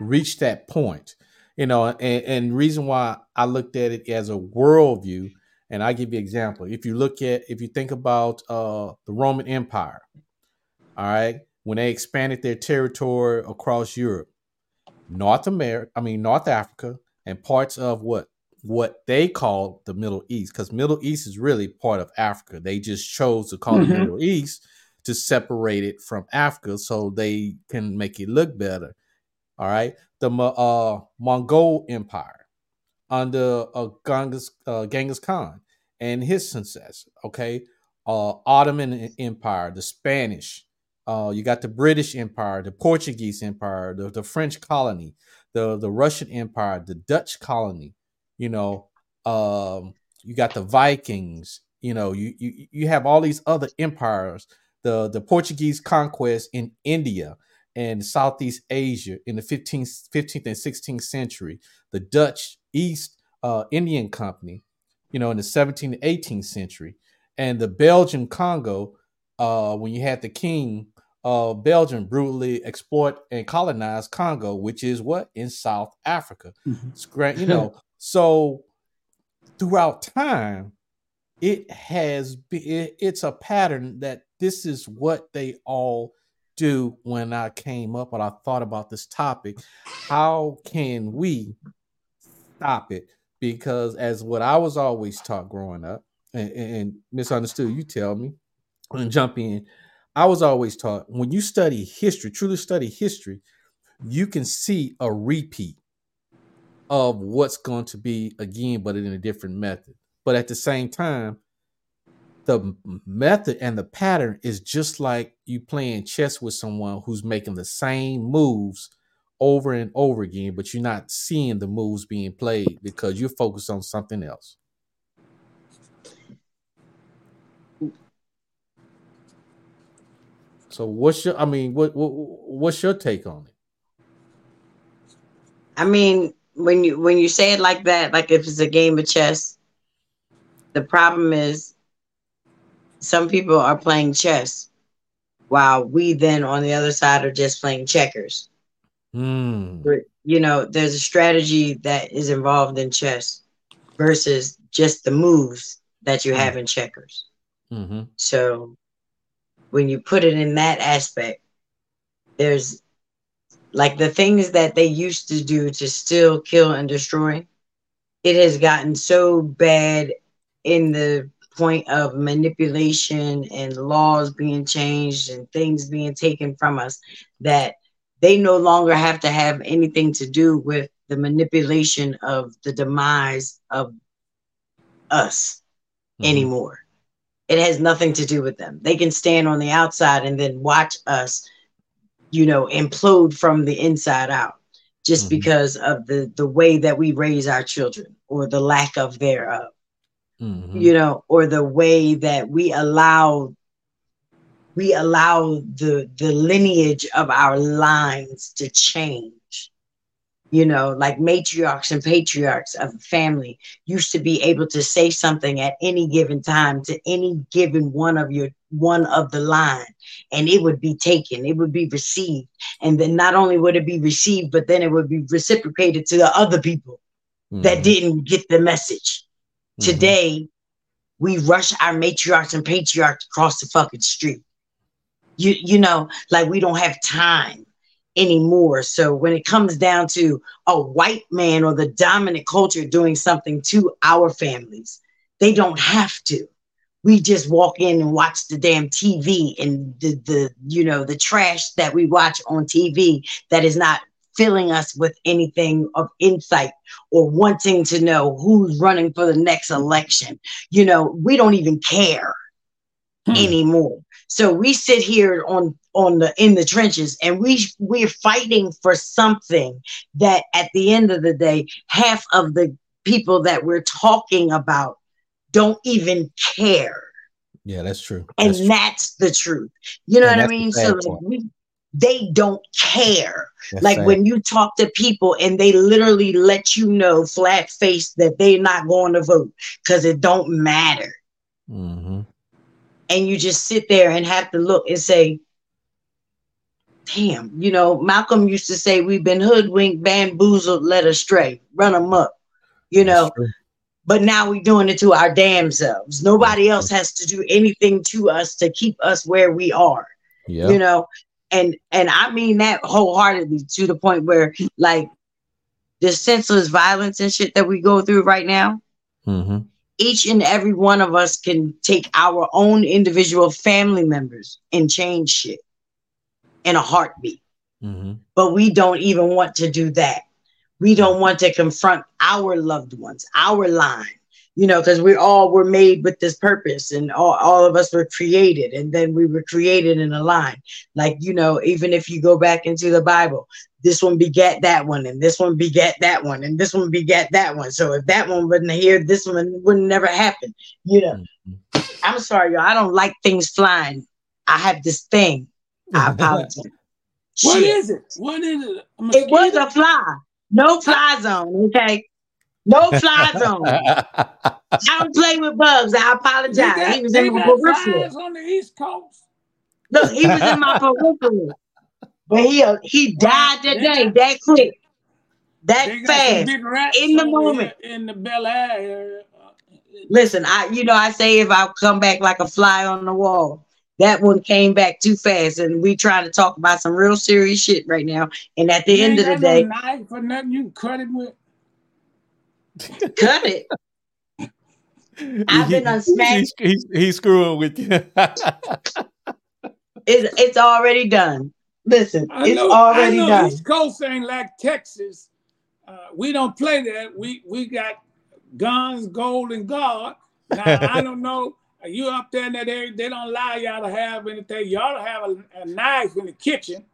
reach that point. You know, and, and reason why I looked at it as a worldview, and I give you an example. If you look at, if you think about uh, the Roman Empire, all right, when they expanded their territory across Europe, North America, I mean North Africa, and parts of what what they call the Middle East, because Middle East is really part of Africa. They just chose to call mm-hmm. it Middle East to separate it from Africa so they can make it look better. All right, the uh, Mongol Empire under uh, Genghis, uh, Genghis Khan and his successor. Okay, uh, Ottoman Empire, the Spanish. Uh, you got the British Empire, the Portuguese Empire, the, the French colony, the the Russian Empire, the Dutch colony. You know, um, you got the Vikings. You know, you you you have all these other empires. The the Portuguese conquest in India and Southeast Asia in the 15th, 15th and 16th century. The Dutch East uh, Indian Company, you know, in the 17th and 18th century, and the Belgian Congo uh, when you had the king of Belgium brutally exploit and colonize Congo, which is what in South Africa. Mm-hmm. You [laughs] know, so throughout time, it has been. It, it's a pattern that this is what they all do. When I came up and I thought about this topic, how can we stop it? Because as what I was always taught growing up, and, and misunderstood, you tell me and jump in I was always taught when you study history, truly study history, you can see a repeat of what's going to be again, but in a different method. But at the same time, the method and the pattern is just like you playing chess with someone who's making the same moves over and over again, but you're not seeing the moves being played because you're focused on something else. So what's your I mean what, what what's your take on it? I mean, when you when you say it like that, like if it's a game of chess, the problem is some people are playing chess while we then on the other side are just playing checkers. Mm. You know, there's a strategy that is involved in chess versus just the moves that you have in checkers. Mm-hmm. So when you put it in that aspect, there's like the things that they used to do to still kill and destroy. It has gotten so bad in the point of manipulation and laws being changed and things being taken from us that they no longer have to have anything to do with the manipulation of the demise of us mm-hmm. anymore. It has nothing to do with them. They can stand on the outside and then watch us, you know, implode from the inside out just mm-hmm. because of the the way that we raise our children or the lack of thereof. Mm-hmm. You know, or the way that we allow we allow the the lineage of our lines to change you know, like matriarchs and patriarchs of a family used to be able to say something at any given time to any given one of your one of the line and it would be taken it would be received and then not only would it be received but then it would be reciprocated to the other people mm-hmm. that didn't get the message mm-hmm. today we rush our matriarchs and patriarchs across the fucking street you you know like we don't have time anymore. So when it comes down to a white man or the dominant culture doing something to our families, they don't have to. We just walk in and watch the damn TV and the the you know the trash that we watch on TV that is not filling us with anything of insight or wanting to know who's running for the next election. You know, we don't even care hmm. anymore. So we sit here on on the in the trenches and we we're fighting for something that at the end of the day half of the people that we're talking about don't even care yeah that's true and that's, that's the truth you know and what i mean so like we, they don't care that's like sad. when you talk to people and they literally let you know flat face that they're not going to vote because it don't matter mm-hmm. and you just sit there and have to look and say damn, you know, Malcolm used to say, We've been hoodwinked, bamboozled, led astray, run them up, you know. But now we're doing it to our damn selves. Nobody else has to do anything to us to keep us where we are. Yeah. You know, and and I mean that wholeheartedly to the point where like the senseless violence and shit that we go through right now. Mm-hmm. Each and every one of us can take our own individual family members and change shit in a heartbeat. Mm-hmm. But we don't even want to do that. We don't want to confront our loved ones, our line, you know, because we all were made with this purpose and all, all of us were created and then we were created in a line. Like, you know, even if you go back into the Bible, this one begat that one and this one begat that one and this one begat that one. So if that one wasn't here, this one would never happen. You know, mm-hmm. I'm sorry, y'all. I don't like things flying. I have this thing I [laughs] apologize. what Shit. is it? What is it? It was a fly. No fly zone. Okay. No fly zone. I don't play with bugs. I apologize. Got, he was in my peripheral. on the East Coast. Look, he was in my peripheral. But he uh, he died that day, that quick, that fast, in the moment. In the Bel Air Listen, I you know I say if I come back like a fly on the wall, that one came back too fast, and we trying to talk about some real serious shit right now. And at the end of the day, knife for nothing you cut it with. Cut it. I've been unsmacked. He's, he's, screwing with you. [laughs] it's it's already done. Listen, I it's know, already I know done. East Coast ain't like Texas. Uh, we don't play that. We we got guns, gold, and God. Now I [laughs] don't know you up there in that area, they don't allow y'all to have anything. Y'all to have a, a knife in the kitchen.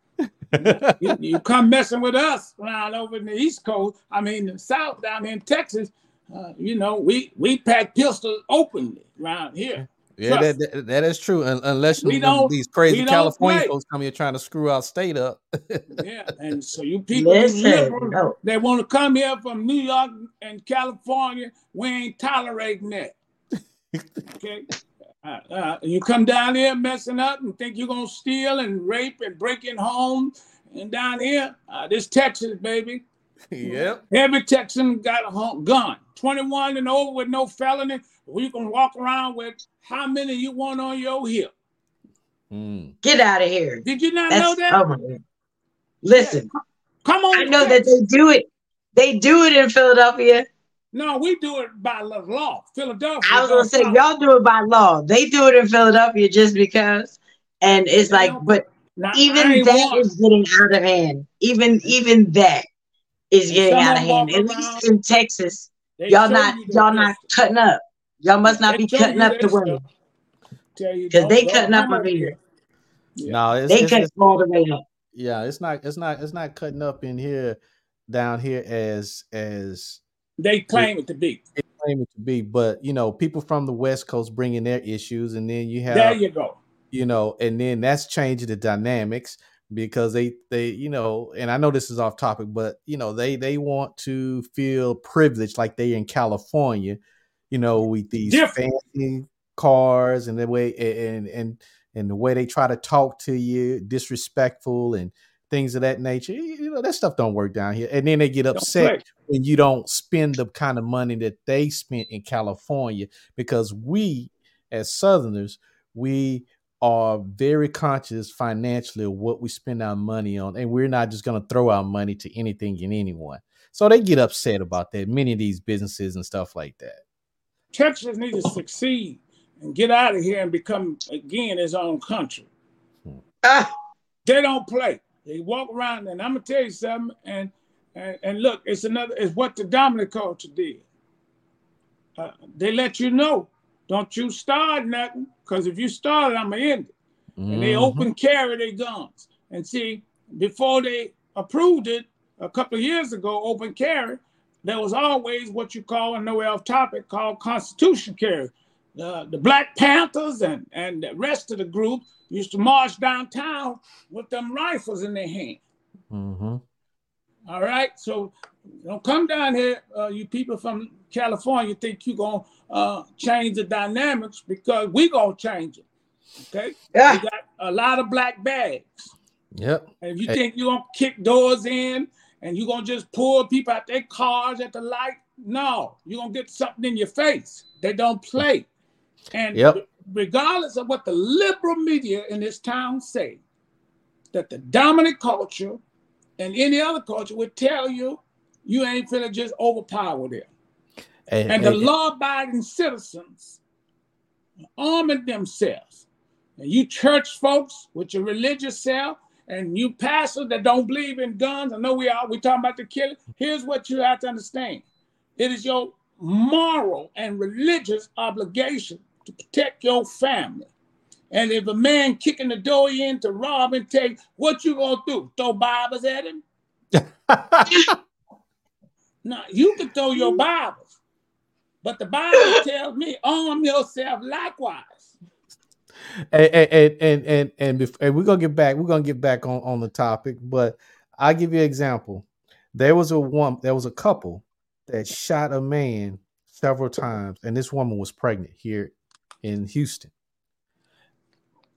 [laughs] you, you, come messing with us around over in the East Coast. I mean, the South down here in Texas. Uh, you know, we we pack pistols openly around here. Yeah, that, that, that is true. Unless you know these crazy California folks come here trying to screw our state up. [laughs] yeah, and so you people liberal, no. they want to come here from New York and California. We ain't tolerating that [laughs] okay. Uh, uh, you come down here messing up and think you're gonna steal and rape and break in homes and down here, uh, this Texas baby. Yep. Every Texan got a home, gun, 21 and over with no felony. We can walk around with how many you want on your hip. Mm. Get out of here. Did you not That's, know that? Oh Listen, yeah. come on. I know that they do it. They do it in Philadelphia. No, we do it by law. Philadelphia. I was gonna say y'all do it by law. They do it in Philadelphia just because, and it's like, but now, even that want. is getting out of hand. Even even that is getting out of hand. At least in Texas, y'all not y'all not cutting up. Y'all must not be cutting up the women. Because they cutting up over here. Yeah. No, it's, they cut all the way up. Yeah, it's not. It's not. It's not cutting up in here, down here as as they claim it, it to be. They claim it to be, but you know, people from the West Coast bringing their issues, and then you have there you go. You know, and then that's changing the dynamics because they they you know, and I know this is off topic, but you know, they they want to feel privileged like they in California, you know, with these Different. fancy cars and the way and and and the way they try to talk to you, disrespectful and things of that nature. You know, that stuff don't work down here. And then they get upset when you don't spend the kind of money that they spent in California because we as Southerners, we are very conscious financially of what we spend our money on. And we're not just going to throw our money to anything and anyone. So they get upset about that. Many of these businesses and stuff like that. Texas needs to succeed and get out of here and become again his own country. Hmm. Ah, they don't play. They walk around, and I'm gonna tell you something. And and, and look, it's another. It's what the dominant culture did. Uh, they let you know, don't you start nothing, because if you start it, I'm gonna end it. Mm-hmm. And they mm-hmm. open carry their guns. And see, before they approved it a couple of years ago, open carry, there was always what you call, a no off topic, called constitution carry. Uh, the Black Panthers and, and the rest of the group used to march downtown with them rifles in their hand. Mm-hmm. All right, so don't come down here, uh, you people from California, think you're gonna uh, change the dynamics because we gonna change it. Okay, yeah. we got a lot of black bags. Yep. And if you hey. think you're gonna kick doors in and you're gonna just pull people out their cars at the light, no, you're gonna get something in your face. They don't play. And yep. regardless of what the liberal media in this town say, that the dominant culture and any other culture would tell you you ain't finna just overpower them. And, and the law-abiding citizens arming themselves. And you church folks with your religious self, and you pastors that don't believe in guns. I know we are. We talking about the killing. Here's what you have to understand: it is your moral and religious obligation to protect your family. And if a man kicking the door in to rob and take, what you gonna do? Throw Bibles at him? [laughs] now you can throw your Bibles, but the Bible [laughs] tells me arm yourself likewise. And and and and, and, and we're gonna get back. We're gonna get back on on the topic, but I'll give you an example. There was a one. There was a couple that shot a man several times, and this woman was pregnant here in Houston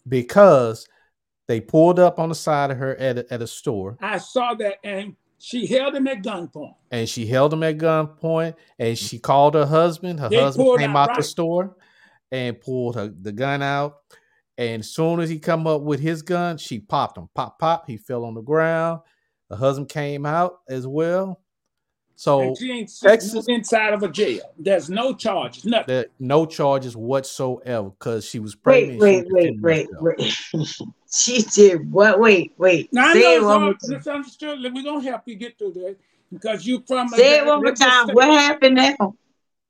because they pulled up on the side of her at a, at a store. I saw that, and she held him at gunpoint. And she held him at gunpoint, and she called her husband. Her they husband came out, out right. the store and pulled her, the gun out. And as soon as he come up with his gun, she popped him. Pop, pop. He fell on the ground. The husband came out as well. So and she ain't Texas inside of a jail. There's no charges, nothing. no charges whatsoever because she was pregnant. Wait, wait, wait, wait, wait. [laughs] she did what? Wait, wait. Now, Say I know it's misunderstood. We're gonna help you get through that because you from. Say a, it one more time. What happened now?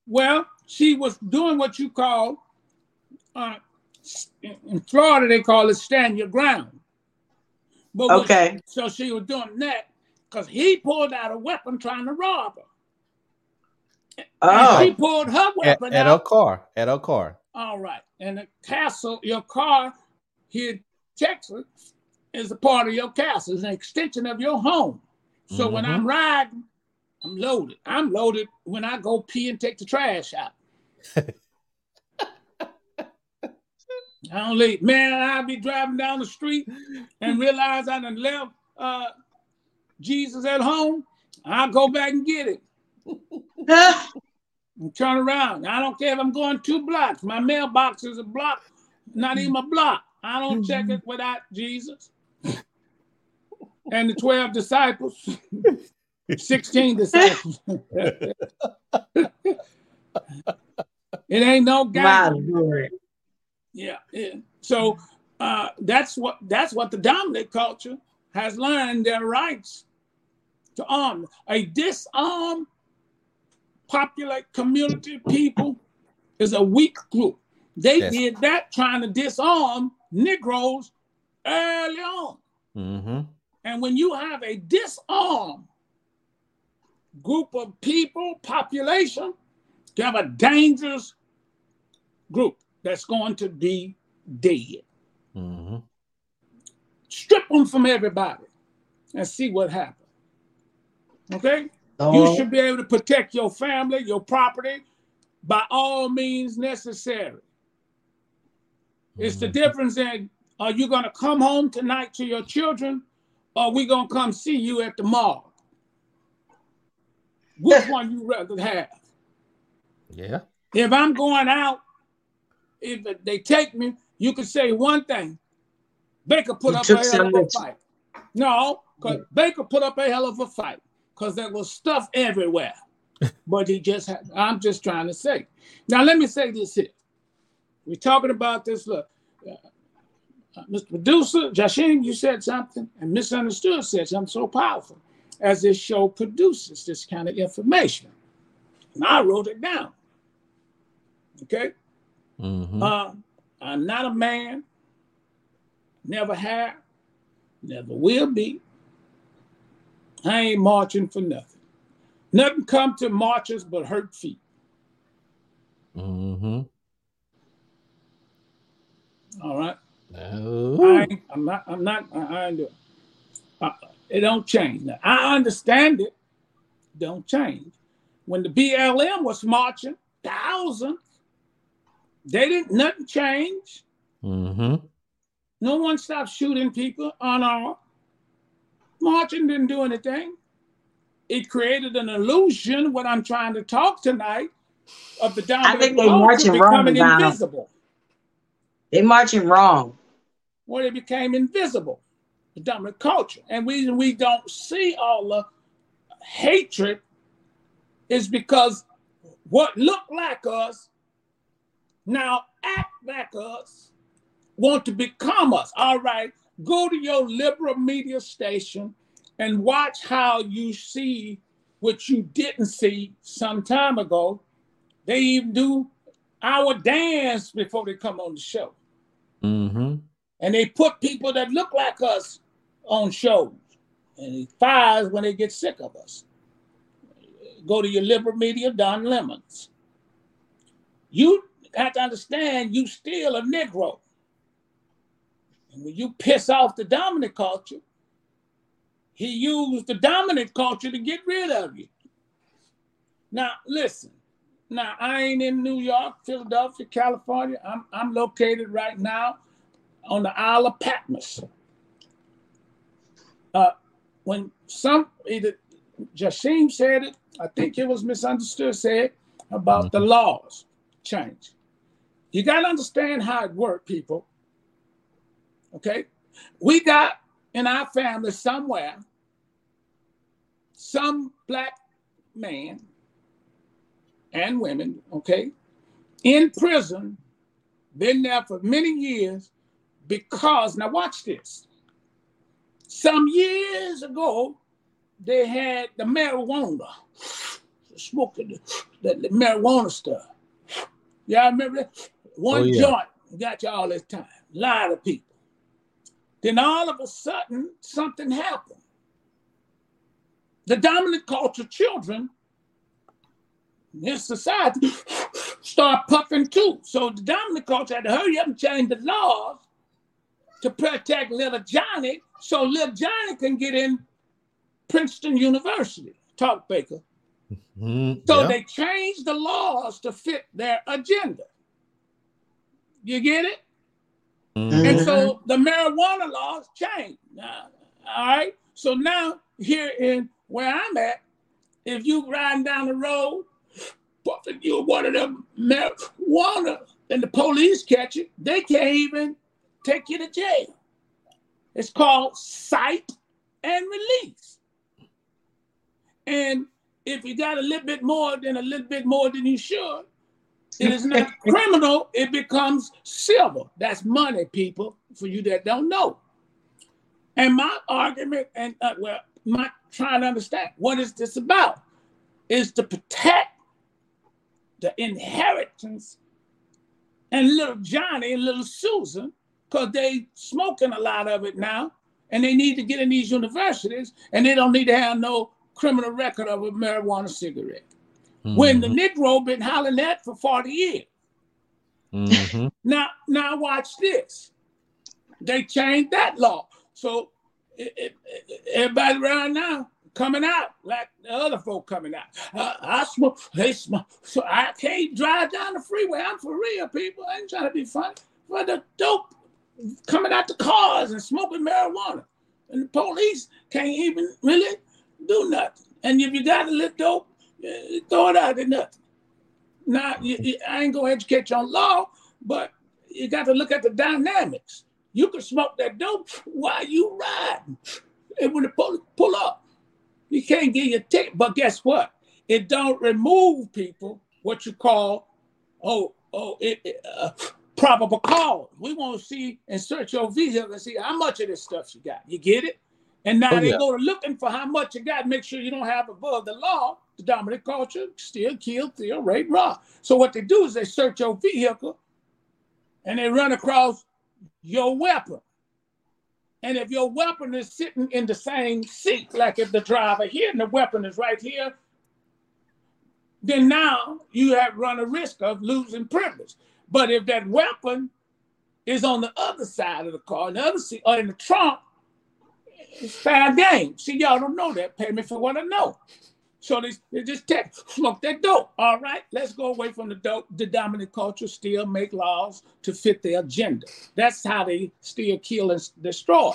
Well, she was doing what you call uh, in Florida they call it stand your ground. But okay. She, so she was doing that because he pulled out a weapon trying to rob her. Oh. And she pulled her weapon at, at out. her car. At her car. All right. And the castle, your car here in Texas, is a part of your castle. It's an extension of your home. So mm-hmm. when I'm riding, I'm loaded. I'm loaded when I go pee and take the trash out. [laughs] I don't leave. Man, I'll be driving down the street and realize I done left uh, Jesus at home, I'll go back and get it. [laughs] and turn around. I don't care if I'm going two blocks. My mailbox is a block, not even a block. I don't check it without Jesus. [laughs] and the 12 disciples, [laughs] 16 disciples. it ain't no guy. Yeah, yeah. So uh, that's what that's what the dominant culture has learned their rights to arm. A disarmed populate community people is a weak group. They yes. did that trying to disarm Negroes early on. Mm-hmm. And when you have a disarmed group of people, population, you have a dangerous group that's going to be dead. Mm-hmm. Strip them from everybody and see what happens. Okay? You should be able to protect your family, your property by all means necessary. It's the mm-hmm. difference in are you going to come home tonight to your children or we going to come see you at the mall? Which [laughs] one you rather have? Yeah. If I'm going out, if they take me, you could say one thing. Baker put you up a hell of a fight. No, because yeah. Baker put up a hell of a fight because there was stuff everywhere. but he just had, I'm just trying to say. Now, let me say this here. We're talking about this. Look, uh, uh, Mr. Producer, Jashim, you said something, and Misunderstood said something so powerful as this show produces this kind of information. And I wrote it down. Okay? Mm-hmm. Uh, I'm not a man, never have, never will be. I ain't marching for nothing. Nothing come to marches but hurt feet. Mm-hmm. All right. I am not. I'm not. I, ain't doing. Uh, it don't change. Now I understand it. Don't change. When the BLM was marching, thousands, they didn't. Nothing change. Mm-hmm. No one stopped shooting people unarmed. Marching didn't do anything. It created an illusion. What I'm trying to talk tonight of the dominant I think they marching becoming wrong, invisible. They marching wrong. Well, it became invisible, the dominant culture. And we we don't see all the hatred is because what look like us now act like us, want to become us. All right, go to your liberal media station and watch how you see what you didn't see some time ago. They even do our dance before they come on the show. Mm-hmm. And they put people that look like us on shows. And he fires when they get sick of us. Go to your liberal media, Don Lemons. You have to understand you still a Negro. And when you piss off the dominant culture, he used the dominant culture to get rid of you. Now, listen, now, I ain't in New York, Philadelphia, California. I'm, I'm located right now on the Isle of Patmos. Uh, when some, either Jashim said it, I think it was misunderstood, said about the mm-hmm. laws change. You got to understand how it worked, people. Okay? We got in our family somewhere some black man and women, okay, in prison, been there for many years because, now watch this. Some years ago, they had the marijuana, smoking the, the, the marijuana stuff. Y'all remember that? One oh, yeah. joint got you all this time. A lot of people. Then all of a sudden, something happened. The dominant culture children his society start puffing too. So the dominant culture had to hurry up and change the laws to protect little Johnny so little Johnny can get in Princeton University. Talk, Baker. Mm-hmm. So yeah. they changed the laws to fit their agenda. You get it? Mm-hmm. And so the marijuana laws changed. All right. So now here in where I'm at, if you riding down the road puffing you one of them marijuana and the police catch you, they can't even take you to jail. It's called cite and release. And if you got a little bit more than a little bit more than you should, it is not criminal, it becomes civil. That's money, people, for you that don't know. And my argument, and uh, well, my trying to understand what is this about, is to protect the inheritance and little Johnny and little Susan, because they smoking a lot of it now, and they need to get in these universities, and they don't need to have no criminal record of a marijuana cigarette. Mm-hmm. When the Negro been hollering that for 40 years. Mm-hmm. [laughs] now, now watch this. They changed that law. So it, it, it, everybody around now coming out like the other folk coming out. Uh, I smoke, they smoke. So I can't drive down the freeway. I'm for real, people. I ain't trying to be funny. But the dope coming out the cars and smoking marijuana. And the police can't even really do nothing. And if you got a little dope, throw it out of nothing. Now, I ain't to educate you on law, but you got to look at the dynamics. You can smoke that dope while you riding. And when the police pull up, you can't get your ticket. But guess what? It don't remove people what you call, oh, oh, it, it uh, probable cause. We want to see and search your vehicle and see how much of this stuff you got. You get it? And now oh, they yeah. go to looking for how much you got. Make sure you don't have above the law, the dominant culture, steal, kill, steal, rape, rob. So what they do is they search your vehicle and they run across your weapon. And if your weapon is sitting in the same seat, like if the driver here and the weapon is right here, then now you have run a risk of losing privilege. But if that weapon is on the other side of the car, in the other seat, or in the trunk, it's fair game. See, y'all don't know that. Pay me for what I know. So they, they just take, smoke that dope. All right, let's go away from the dope, the dominant culture, still make laws to fit their agenda. That's how they still kill and destroy.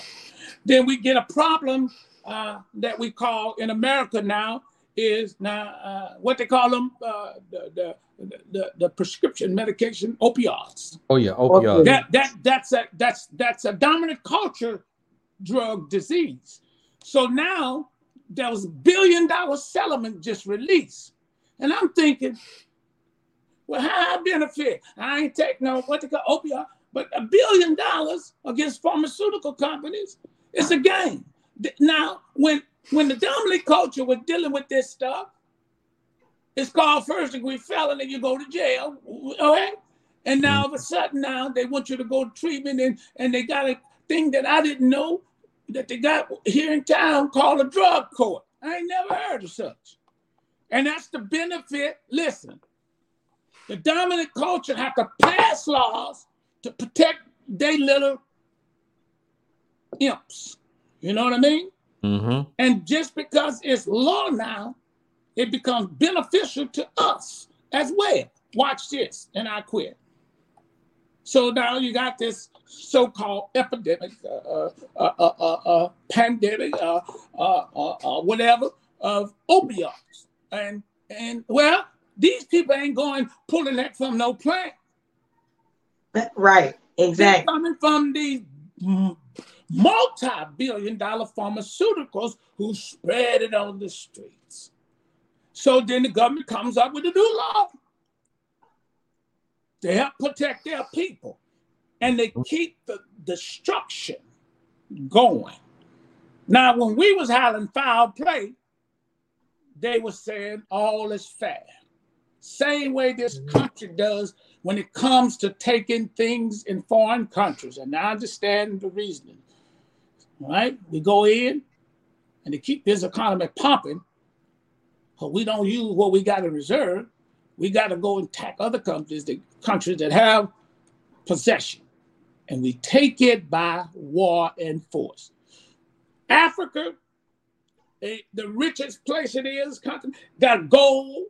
Then we get a problem uh, that we call in America now is now uh, what they call them uh, the, the the, the prescription medication opioids. Oh yeah, opioids. That that that's a that's that's a dominant culture drug disease. So now there was a billion dollar settlement just released, and I'm thinking, well, how I benefit? I ain't taking no what they call opioid, but a billion dollars against pharmaceutical companies. It's a game. Now, when when the dominant culture was dealing with this stuff, it's called first degree felony. You go to jail, okay? And now mm-hmm. all of a sudden, now they want you to go to treatment, and and they got a thing that I didn't know that they got here in town called a drug court. I ain't never heard of such. And that's the benefit. Listen, the dominant culture have to pass laws to protect their little imps. You know what I mean? Mm-hmm. And just because it's law now, it becomes beneficial to us as well. Watch this, and I quit. So now you got this so-called epidemic, uh, uh, uh, pandemic, whatever, of opioids, and and well, these people ain't going pulling that from no plant. Right, exactly. They're coming from these multi-billion-dollar pharmaceuticals who spread it on the streets. So then the government comes up with a new law to help protect their people and they keep the destruction going. Now, when we was hollering foul play, they were saying all is fair. Same way this mm-hmm. country does when it comes to taking things in foreign countries. And I understand the reasoning. All right? We go in and to keep this economy pumping, but we don't use what we got in reserve. We got to go and attack other countries, the countries that have possession and we take it by war and force. Africa, eh, the richest place it is, got gold.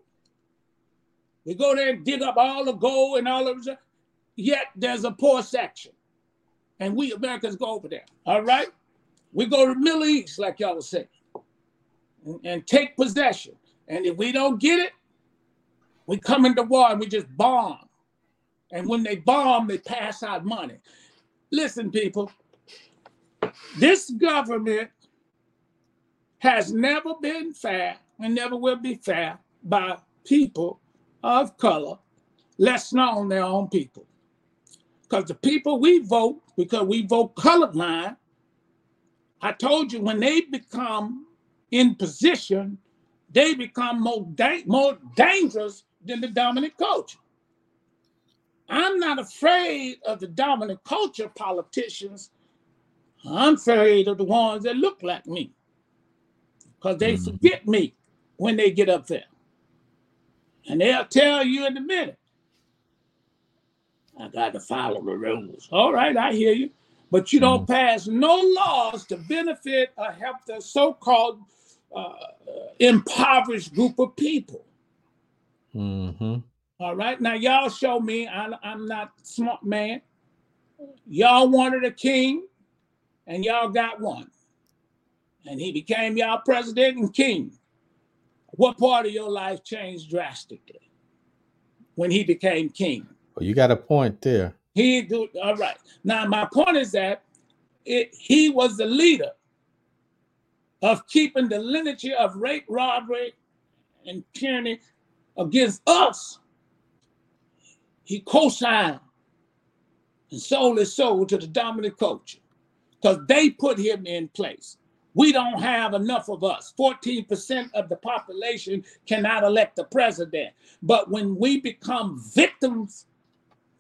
We go there and dig up all the gold and all of it. Yet there's a poor section. And we Americans go over there. All right? We go to the Middle East, like y'all was saying, and, and take possession. And if we don't get it, we come into war and we just bomb. And when they bomb, they pass out money. Listen, people, this government has never been fair and never will be fair by people of color, less known their own people. Because the people we vote, because we vote colorblind, I told you when they become in position, they become more, da- more dangerous than the dominant culture. I'm not afraid of the dominant culture politicians. I'm afraid of the ones that look like me because they mm. forget me when they get up there. And they'll tell you in a minute, I got to follow the rules. All right, I hear you. But you don't mm. pass no laws to benefit or help the so called uh, impoverished group of people. Mm-hmm. All right. Now, y'all show me I, I'm not smart man. Y'all wanted a king, and y'all got one. And he became y'all president and king. What part of your life changed drastically when he became king? Well, you got a point there. He do all right. Now, my point is that it, he was the leader of keeping the lineage of rape, robbery, and tyranny against us he co-signed and sold his soul to the dominant culture because they put him in place. We don't have enough of us. 14% of the population cannot elect the president. But when we become victims,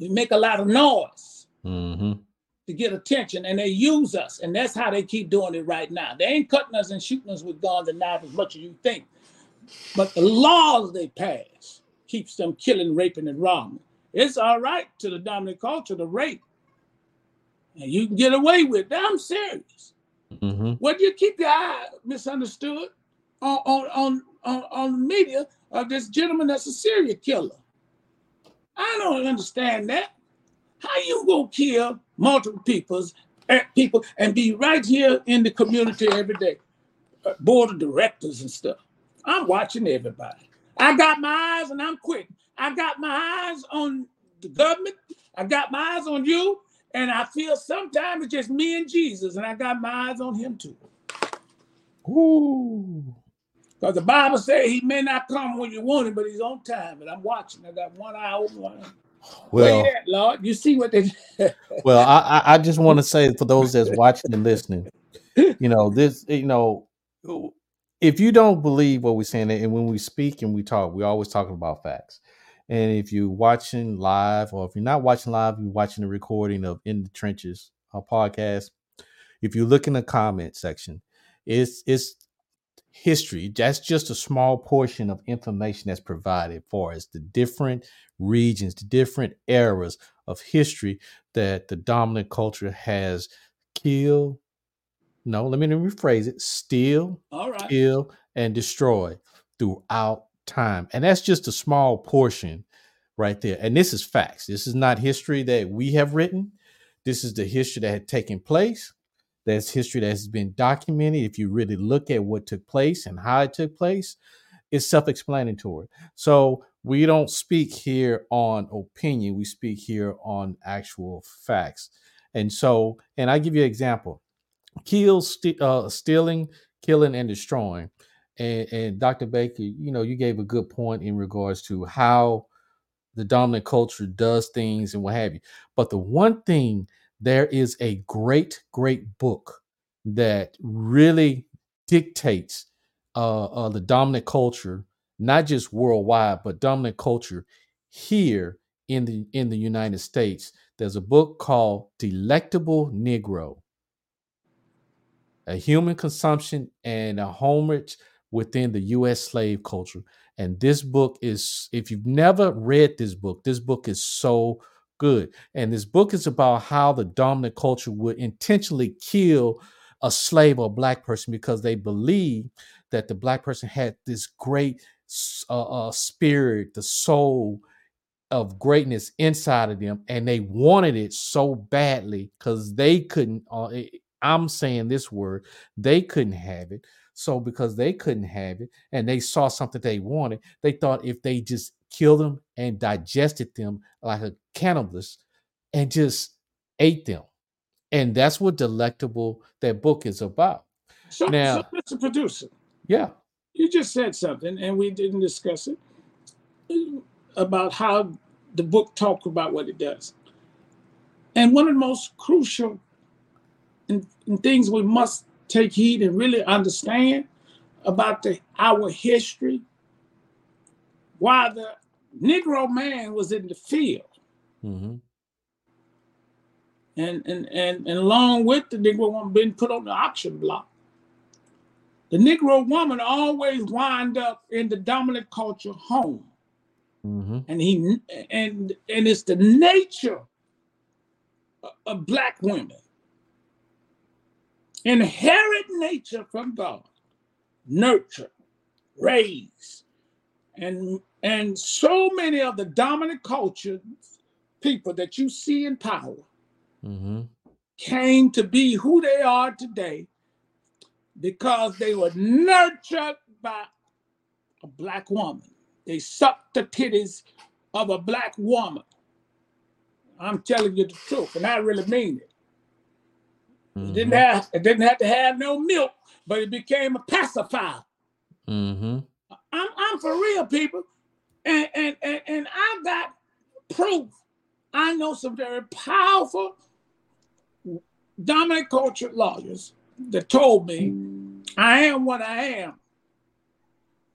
we make a lot of noise Mm-hmm. to get attention and they use us. And that's how they keep doing it right now. They ain't cutting us and shooting us with guns and knives as much as you think. But the laws they pass keeps them killing, raping, and robbing. It's all right to the dominant culture to rape. And you can get away with it. I'm serious. Mm-hmm. What you keep your eye misunderstood on on on on, on media of this gentleman that's a serial killer? I don't understand that. How you gonna kill multiple people's eh, people and be right here in the community every day? Uh, Board of directors and stuff. I'm watching everybody. I got my eyes and I'm quick. I got my eyes on the government. I got my eyes on you. And I feel sometimes it's just me and Jesus, and I got my eyes on him too. Ooh. Because the Bible says he may not come when you want him, but he's on time. And I'm watching. I got one eye open, one eye. Well, at, Lord? You see what they [laughs] well, I, I I just want to say for those that's watching and listening, you know, this, you know, if you don't believe what we're saying, and when we speak and we talk, we're always talking about facts. And if you're watching live, or if you're not watching live, you're watching the recording of In the Trenches, podcast. If you look in the comment section, it's it's history. That's just a small portion of information that's provided for us. The different regions, the different eras of history that the dominant culture has killed. No, let me rephrase it: steal, All right. kill, and destroy throughout time. And that's just a small portion right there. And this is facts. This is not history that we have written. This is the history that had taken place. That's history that has been documented. If you really look at what took place and how it took place, it's self-explanatory. So we don't speak here on opinion. We speak here on actual facts. And so, and I give you an example: kill, st- uh, stealing, killing, and destroying. And, and Dr. Baker, you know, you gave a good point in regards to how the dominant culture does things and what have you. But the one thing, there is a great, great book that really dictates uh, uh, the dominant culture, not just worldwide, but dominant culture here in the in the United States. There's a book called Delectable Negro a human consumption and a homage within the U.S. slave culture. And this book is, if you've never read this book, this book is so good. And this book is about how the dominant culture would intentionally kill a slave or a black person because they believe that the black person had this great uh, uh, spirit, the soul of greatness inside of them, and they wanted it so badly because they couldn't. Uh, I'm saying this word, they couldn't have it. So because they couldn't have it and they saw something they wanted, they thought if they just killed them and digested them like a cannibalist and just ate them. And that's what delectable that book is about. So, Now- so Mr. Producer, Yeah. you just said something, and we didn't discuss it mm, about how the book talked about what it does. And one of the most crucial and, and things we must take heed and really understand about the our history, why the Negro man was in the field, hmm and and and, and along with the Negro woman being put on the auction block. The Negro woman always wind up in the dominant culture home. hmm and he and and it's the nature of- of black women inherent nature from god nurture raise and and so many of the dominant cultures, people that you see in power hmm came to be who they are today because they were nurtured by a black woman. They sucked the titties of a black woman. I'm telling you the truth, and I really mean it. It didn't have it didn't have to have no milk, but it became a pacifier. hmm I'm I'm for real, people. And and and, and I got proof. I know some very powerful dominant culture lawyers that told me I am what I am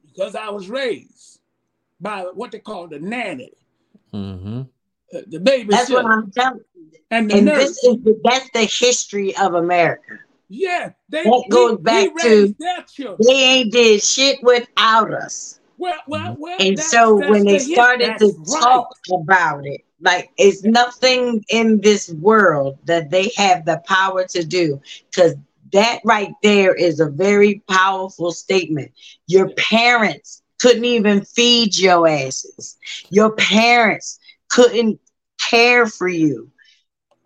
because I was raised by what they call the nanny, Mm-hmm. Uh, the baby. That's what I'm telling you. and And this is the, that's the history of America. yeah, they That goes we, back we to-. They ain't did shit without us. Well, well, well. And that's- so that's when the they started to right. talk about it, like it's nothing in this world that they have the power to do. Because that right there is a very powerful statement. Your parents couldn't even feed your asses. Your parents couldn't care for you.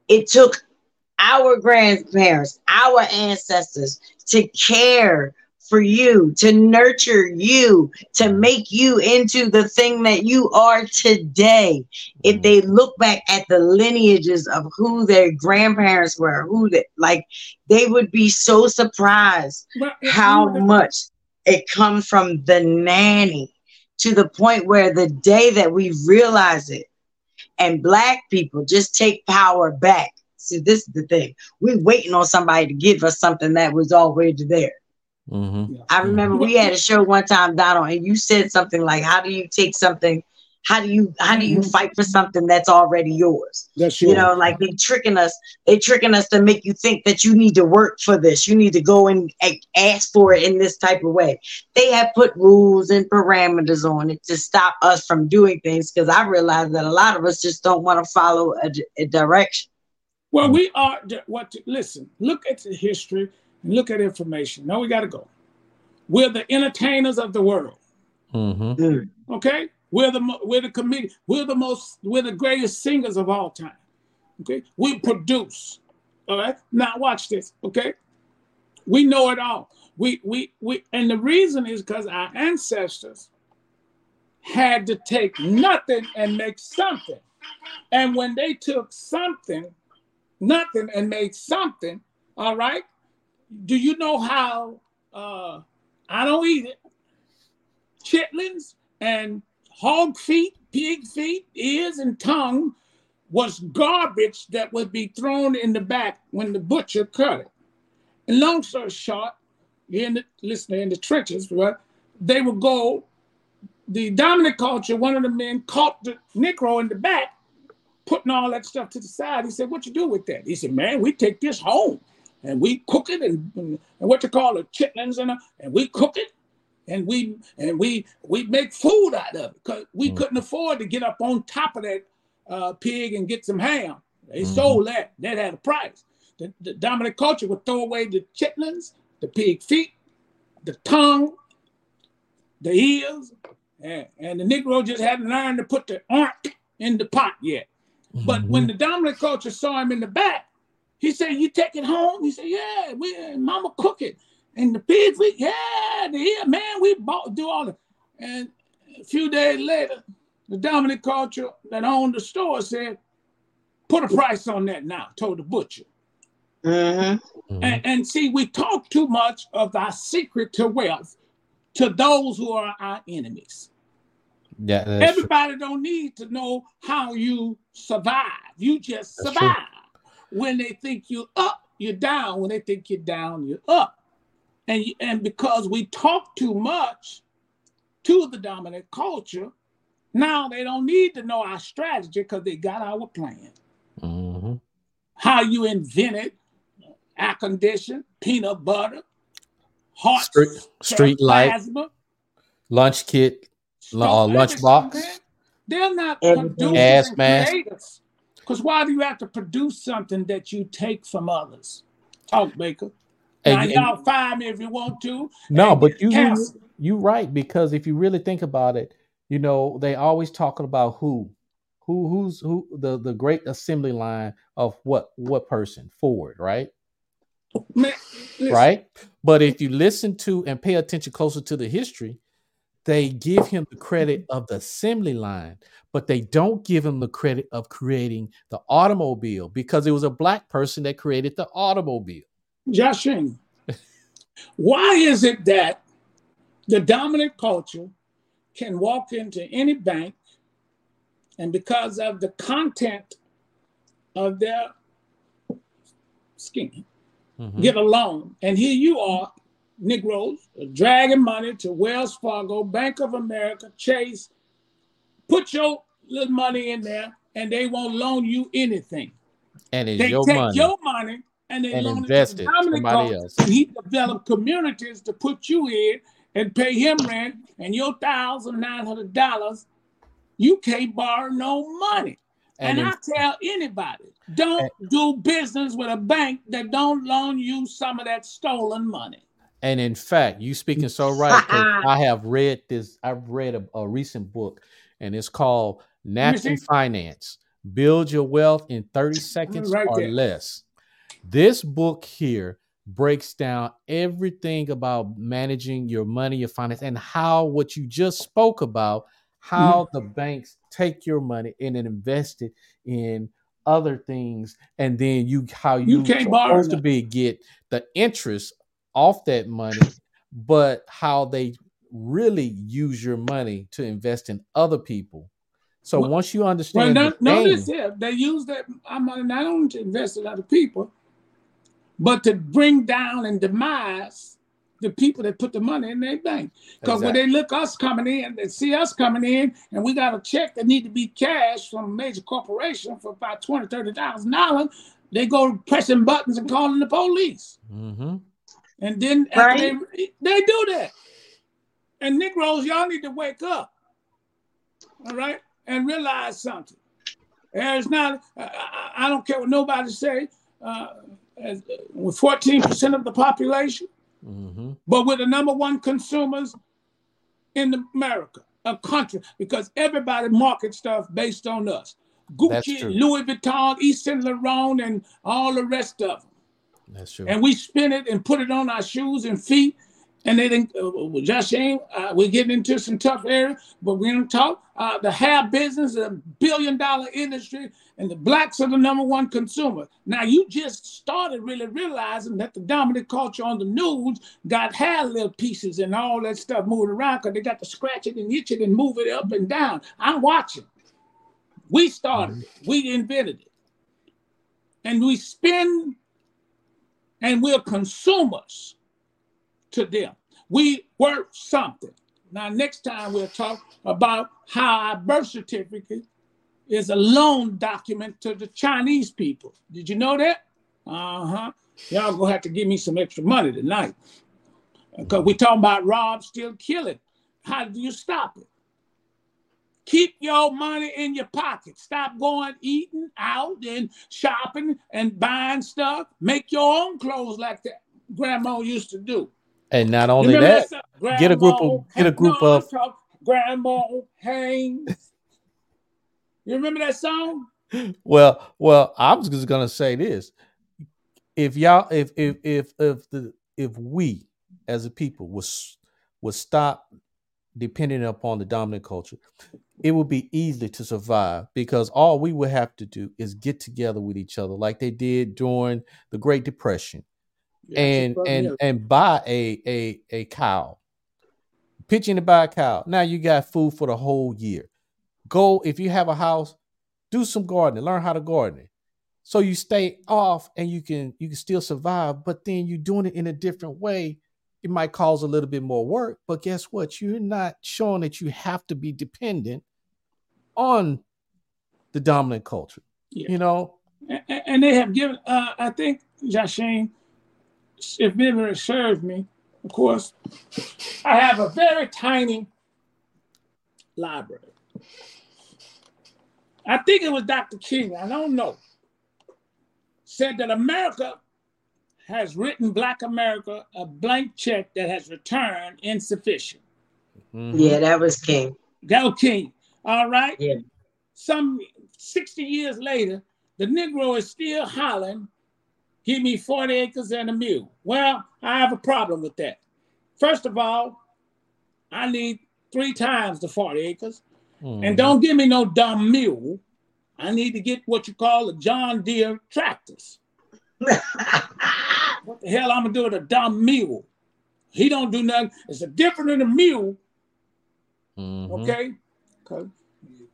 It took our grandparents, our ancestors to care for you, to nurture you, to make you into the thing that you are today. If they look back at the lineages of who their grandparents were, who they like, they would be so surprised Well, how much it comes from the nanny to the point where the day that we realize it and black people just take power back. See, this is the thing. We're waiting on somebody to give us something that was already there. Mm-hmm. I remember we had a show one time, Donald, and you said something like, How do you take something? How do you how do you fight for something that's already yours? That's You know, like they tricking us, they tricking us to make you think that you need to work for this. You need to go and ask for it in this type of way. They have put rules and parameters on it to stop us from doing things because I realize that a lot of us just don't want to follow a, a direction. Well, we are what? Listen, look at the history and look at information. Now we got to go. We're the entertainers of the world. Mm-hmm. Okay, we're the we're the comedian. We're the most. We're the greatest singers of all time. Okay, we produce. All right. Now watch this. Okay, we know it all. We we we, and the reason is because our ancestors had to take nothing and make something, and when they took something, nothing and made something. All right. Do you know how? Uh, I don't eat it. Chitlins and hog feet, pig feet, ears, and tongue was garbage that would be thrown in the back when the butcher cut it. And long story short, in the listener in the trenches, right? They would go, the dominant culture, one of the men caught the Negro in the back, putting all that stuff to the side. He said, What you do with that? He said, Man, we take this home and we cook it and, and, and what you call it, chitlins and, and we cook it and we and we we make food out of it because we Mm. couldn't afford to get up on top of that uh, pig and get some ham. They Mhm. sold that. That had a price. The, the dominant culture would throw away the chitlins, the pig feet, the tongue, the ears, and, and the Negro just hadn't learned to put the aren't in the pot yet. But Mm-hmm. when the dominant culture saw him in the back, he said, "You take it home." He said, "Yeah, we Mama cook it." And the pigs, we yeah, the ear, man, we bought do all it. And a few days later, the dominant culture that owned the store said, "Put a price on that now." Told the butcher. Mm-hmm. Mhm. And, and see, we talk too much of our secret to wealth to those who are our enemies. yeah, that's true. Everybody don't need to know how you survive. You just That's survive. true. When they think you're up, you're down. When they think you're down, you're up. And and because we talk too much to the dominant culture, now they don't need to know our strategy because they got our plan. Mhm. How you invented air condition, peanut butter, hot Street, street light, plasma, lunch kit, uh, lunch box. They're not Everything. producers Gas and mask. creators. Because why do you have to produce something that you take from others? Talk, Baker. And- now and- y'all fire me if you want to. No, but you canceled. you right because if you really think about it, you know they always talking about who, who who's who the the great assembly line of what what person Ford, right? Man, Right. But if you listen to and pay attention closer to the history, they give him the credit of the assembly line, but they don't give him the credit of creating the automobile because it was a black person that created the automobile. Joshing, why is it that the dominant culture can walk into any bank and because of the content of their skin, mm-hmm. get a loan. And here you are, Negroes, dragging money to Wells Fargo, Bank of America, Chase. Put your little money in there, and they won't loan you anything. And it's they your take money. your money and they and loan invest it it to Dominic somebody else. And he developed communities to put you in and pay him rent, and your thousand nine hundred dollars, you can't borrow no money. And, And I tell anybody, don't do business with a bank that don't loan you some of that stolen money. And in fact, you speaking so right. [laughs] I have read this. I've read a, a recent book, and it's called Napkin? Finance: Build Your Wealth in 30 Seconds Right or there. Less. This book here breaks down everything about managing your money, your finance, and how what you just spoke about, how Mm-hmm. the banks take your money and invest it in other things, and then you how You you can't borrow supposed to be get the interest off that money, but how they really use your money to invest in other people. So Well- once you Well, understand no, the notice here, they use that money not only to invest in other people, but to bring down and demise the people that put the money in their bank. Because when they look us coming in, they see us coming in, and we got a check that need to be cashed from a major corporation for about twenty, thirty thousand dollars, they go pressing buttons and calling the police. Mhm. And then Right. they, they do that. And Negroes, y'all need to wake up. All right? And realize something. There's not, I, I- I don't care what nobody say, uh, as, with 14% of the population, Mhm. but we're the number one consumers in America, a country, because everybody markets stuff based on us. Gucci. Louis Vuitton, Yves Saint Laurent, and all the rest of them That's true. and we spin it and put it on our shoes and feet. And they think, uh, Josh Shane, uh, we're getting into some tough area, but we don't talk. Uh, the hair business, is a billion dollar industry, and the blacks are the number one consumer. Now, you just started really realizing that the dominant culture on the news got hair little pieces and all that stuff moving around because they got to scratch it and itch it and move it up and down. I'm watching. We started it, we invented it. And we spend and we're consumers to them. We worth something. Now, next time we'll talk about how our birth certificate is a loan document to the Chinese people. Did you know that? Uh huh. Y'all gonna have to give me some extra money tonight. Because we talking about rob, still killing. How do you stop it? Keep your money in your pocket. Stop going eating out and shopping and buying stuff. Make your own clothes like that grandma used to do. And not only remember that, get a group of- get a group no, of- Grandma Haynes. You remember that song? well, well, I was just gonna say this: if y'all, if if if if the if we as a people was would stop depending upon the dominant culture, it would be easy to survive because all we would have to do is get together with each other, like they did during the Great Depression, Yeah, and she brought me and and buy a a a cow, Pitching to buy a cow. Now you got food for the whole year. Go if you have a house, do some gardening, learn how to garden. So you stay off and you can you can still survive, but then you're doing it in a different way. It might cause a little bit more work, but guess what? You're not showing that you have to be dependent on the dominant culture. Yeah. You know, and, and they have given. Uh, I think Jashane, if memory serves me, of course, I have a very tiny library. I think it was Dr. King. I don't know. Said that America has written Black America a blank check that has returned insufficient. Mhm. Yeah, that was King. Go King. All right. Yeah. Some 60 years later, the Negro is still hollering, give me 40 acres and a mule. Well, I have a problem with that. First of all, I need three times the 40 acres. Mhm. And don't give me no dumb mule. I need to get what you call a John Deere tractors. [laughs] What the hell I'm gonna do with a dumb mule? He don't do nothing. It's a different than a mule Mhm. okay? Cause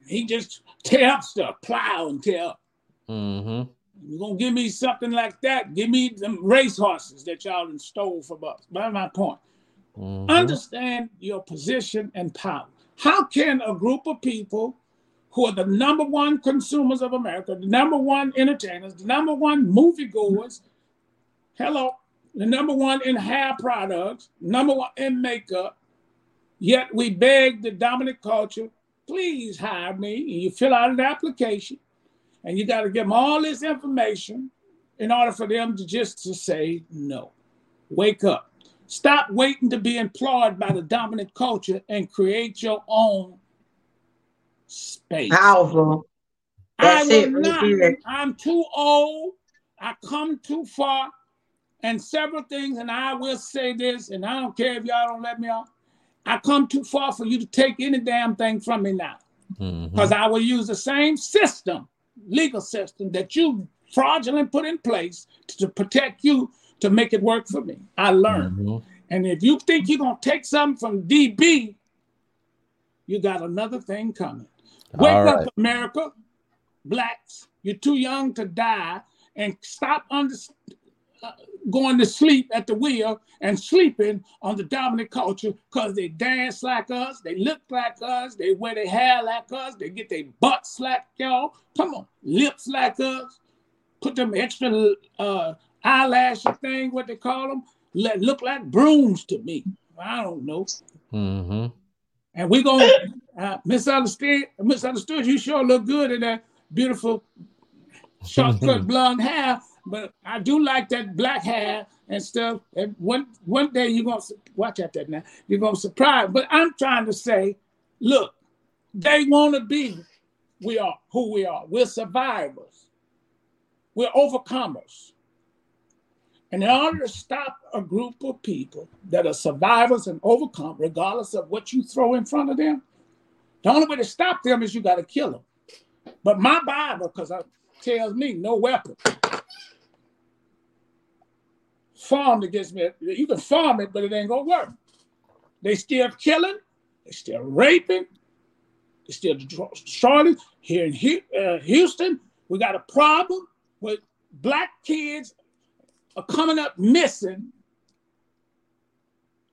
he just tear up stuff, plow and tear up. Mm-hmm. You're gonna give me something like that. Give me them race horses that y'all stole from us. That's my point. Mm-hmm. Understand your position and power. How can a group of people who are the number one consumers of America, the number one entertainers, the number one moviegoers, hello, the number one in hair products, number one in makeup, yet we beg the dominant culture, please hire me. And you fill out an application and you got to give them all this information in order for them to just to say no. Wake up. Stop waiting to be employed by the dominant culture and create your own space. Powerful. That's I will not. I'm too old. I come too far. And several things, and I will say this, and I don't care if y'all don't let me off. I come too far for you to take any damn thing from me now. Because mm-hmm. I will use the same system legal system that you fraudulently put in place to, to, protect you to make it work for me. I learned. Mm-hmm. And if you think you're going to take something from DB, you got another thing coming. Wake right. up, America. Blacks, you're too young to die and stop under, going to sleep at the wheel and sleeping on the dominant culture because they dance like us, they look like us, they wear their hair like us, they get their butts like y'all. Come on, lips like us, put them extra uh, eyelash thing, what they call them, let look like brooms to me. I don't know. Mm-hmm. And we're gonna uh, misunderstood. Misunderstood. You sure look good in that beautiful short-cut [laughs] blonde hair but I do like that black hair and stuff. And one one day you're gonna watch out that now. You're gonna surprise. But I'm trying to say, look, they want to be. We are who we are. We're survivors. We're overcomers. And in order to stop a group of people that are survivors and overcome, regardless of what you throw in front of them, the only way to stop them is you got to kill them. But my Bible, because it tells me no weapon farmed against me. You can farm it, but it ain't gonna work. They still killing, they still raping, they still destroying. Here in uh, Houston, we got a problem with black kids are coming up missing,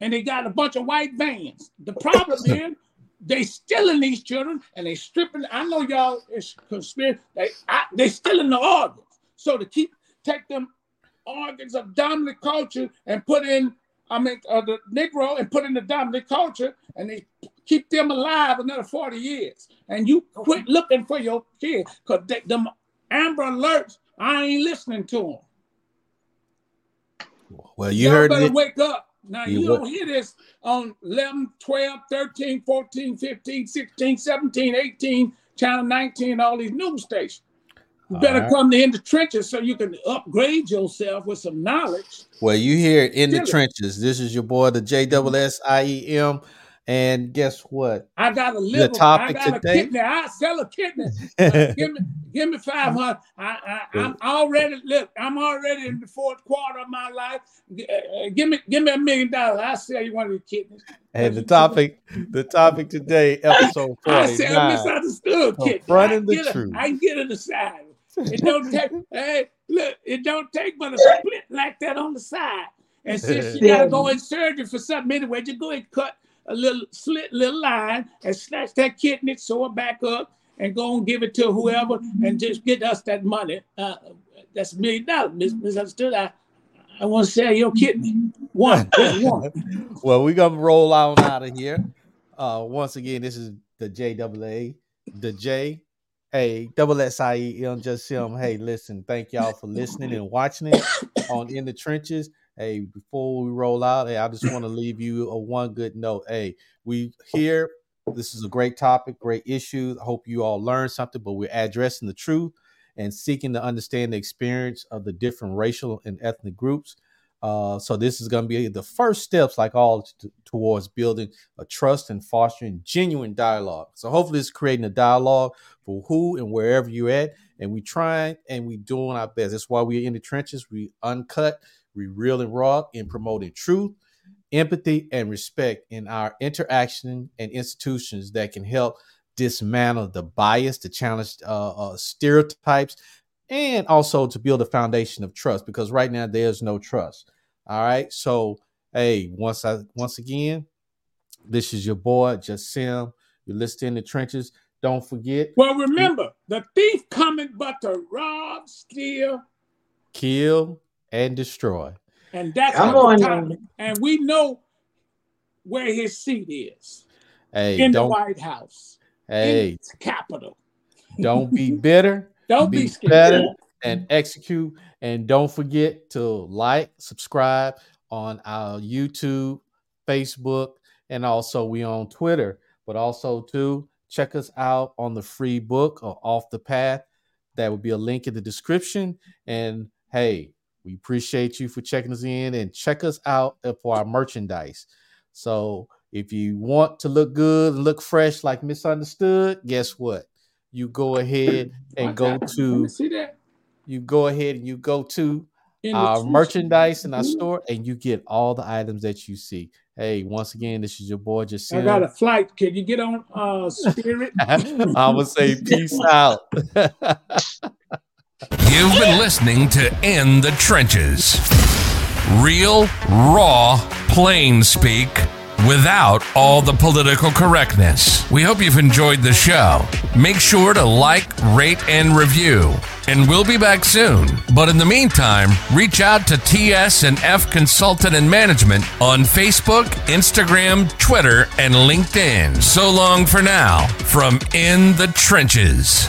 and they got a bunch of white vans. The problem [laughs] is they stealing these children and they stripping. I know y'all is conspiracy. They I, they stealing the organs. So to keep take them organs of dominant culture and put in, I mean, uh, the Negro and put in the dominant culture, and they keep them alive another 40 years. And you quit looking for your kids because them Amber Alerts, I ain't listening to them. Well, you Y'all heard better it. wake up. Now, you, you don't hear this on 11, 12, 13, 14, 15, 16, 17, 18, channel 19, all these news stations. You better right. come in the trenches so you can upgrade yourself with some knowledge. Well, you hear it in the trenches. This is your boy, the JSSIEM. And guess what? I got a liver. The topic I got today. a kidney. I sell a kidney. [laughs] give me, give me five hundred. I, I, am already look. I'm already in the fourth quarter of my life. Uh, give me, give me a million dollars. I sell you one of the kidneys. And the topic, the topic today, [laughs] episode forty. I said I misunderstood. Confronting the truth. I can get it aside. It don't [laughs] take. hey, look, it don't take but a split like that on the side. And since you gotta go in surgery for something anyway, just go and cut a little slit little line and snatch that kidney, sew it back up, and go and give it to whoever, and just get us that money. Uh, that's a million dollars. Mis- misunderstood. I, I want to sell your kidney. One, [laughs] one. well, we're gonna roll on out of here. Uh, once again, this is the JAA, the J Hey, double S I E M just him. Hey, listen, thank y'all for listening and watching it on In the Trenches. Hey, before we roll out, hey, I just want to leave you a one good note. Hey, we here. This is a great topic, great issue. I hope you all learned something, but we're addressing the truth and seeking to understand the experience of the different racial and ethnic groups uh, so this is going to be the first steps, like all, t- towards building a trust and fostering genuine dialogue. So hopefully, it's creating a dialogue for who and wherever you're at, and we trying and we doing our best. That's why we're in the trenches. We uncut, we real and raw in promoting truth, empathy, and respect in our interaction and institutions that can help dismantle the bias, the challenge uh, uh, stereotypes, and also to build a foundation of trust because right now there's no trust. All right. So, hey, once I once again, this is your boy, Just Sim. You're listening in the trenches. Don't forget. Well, remember, the thief coming but to rob, steal, kill, and destroy. And that's Come on, And we know where his seat is. Hey, in the White House. Hey, capital. Don't be [laughs] bitter. Don't be, be better and execute. And don't forget to like, subscribe on our YouTube, Facebook, and also we on Twitter. But also too, check us out on the free book or Off the Path. That will be a link in the description. And hey, we appreciate you for checking us in and check us out for our merchandise. So if you want to look good, look fresh like misunderstood, guess what? You go ahead [coughs] and go to see that. You go ahead and you go to our merchandise in our store and you get all the items that you see. Hey, once again, this is your boy just I got a flight. Can you get on uh spirit? [laughs] I'm gonna say peace out. [laughs] You've been listening to In the Trenches. Real, raw, plain speak without all the political correctness. We hope you've enjoyed the show. Make sure to like, rate, and review. And we'll be back soon. But in the meantime, reach out to TS and F Consultant and Management on Facebook, Instagram, Twitter, and LinkedIn. So long for now from In the Trenches.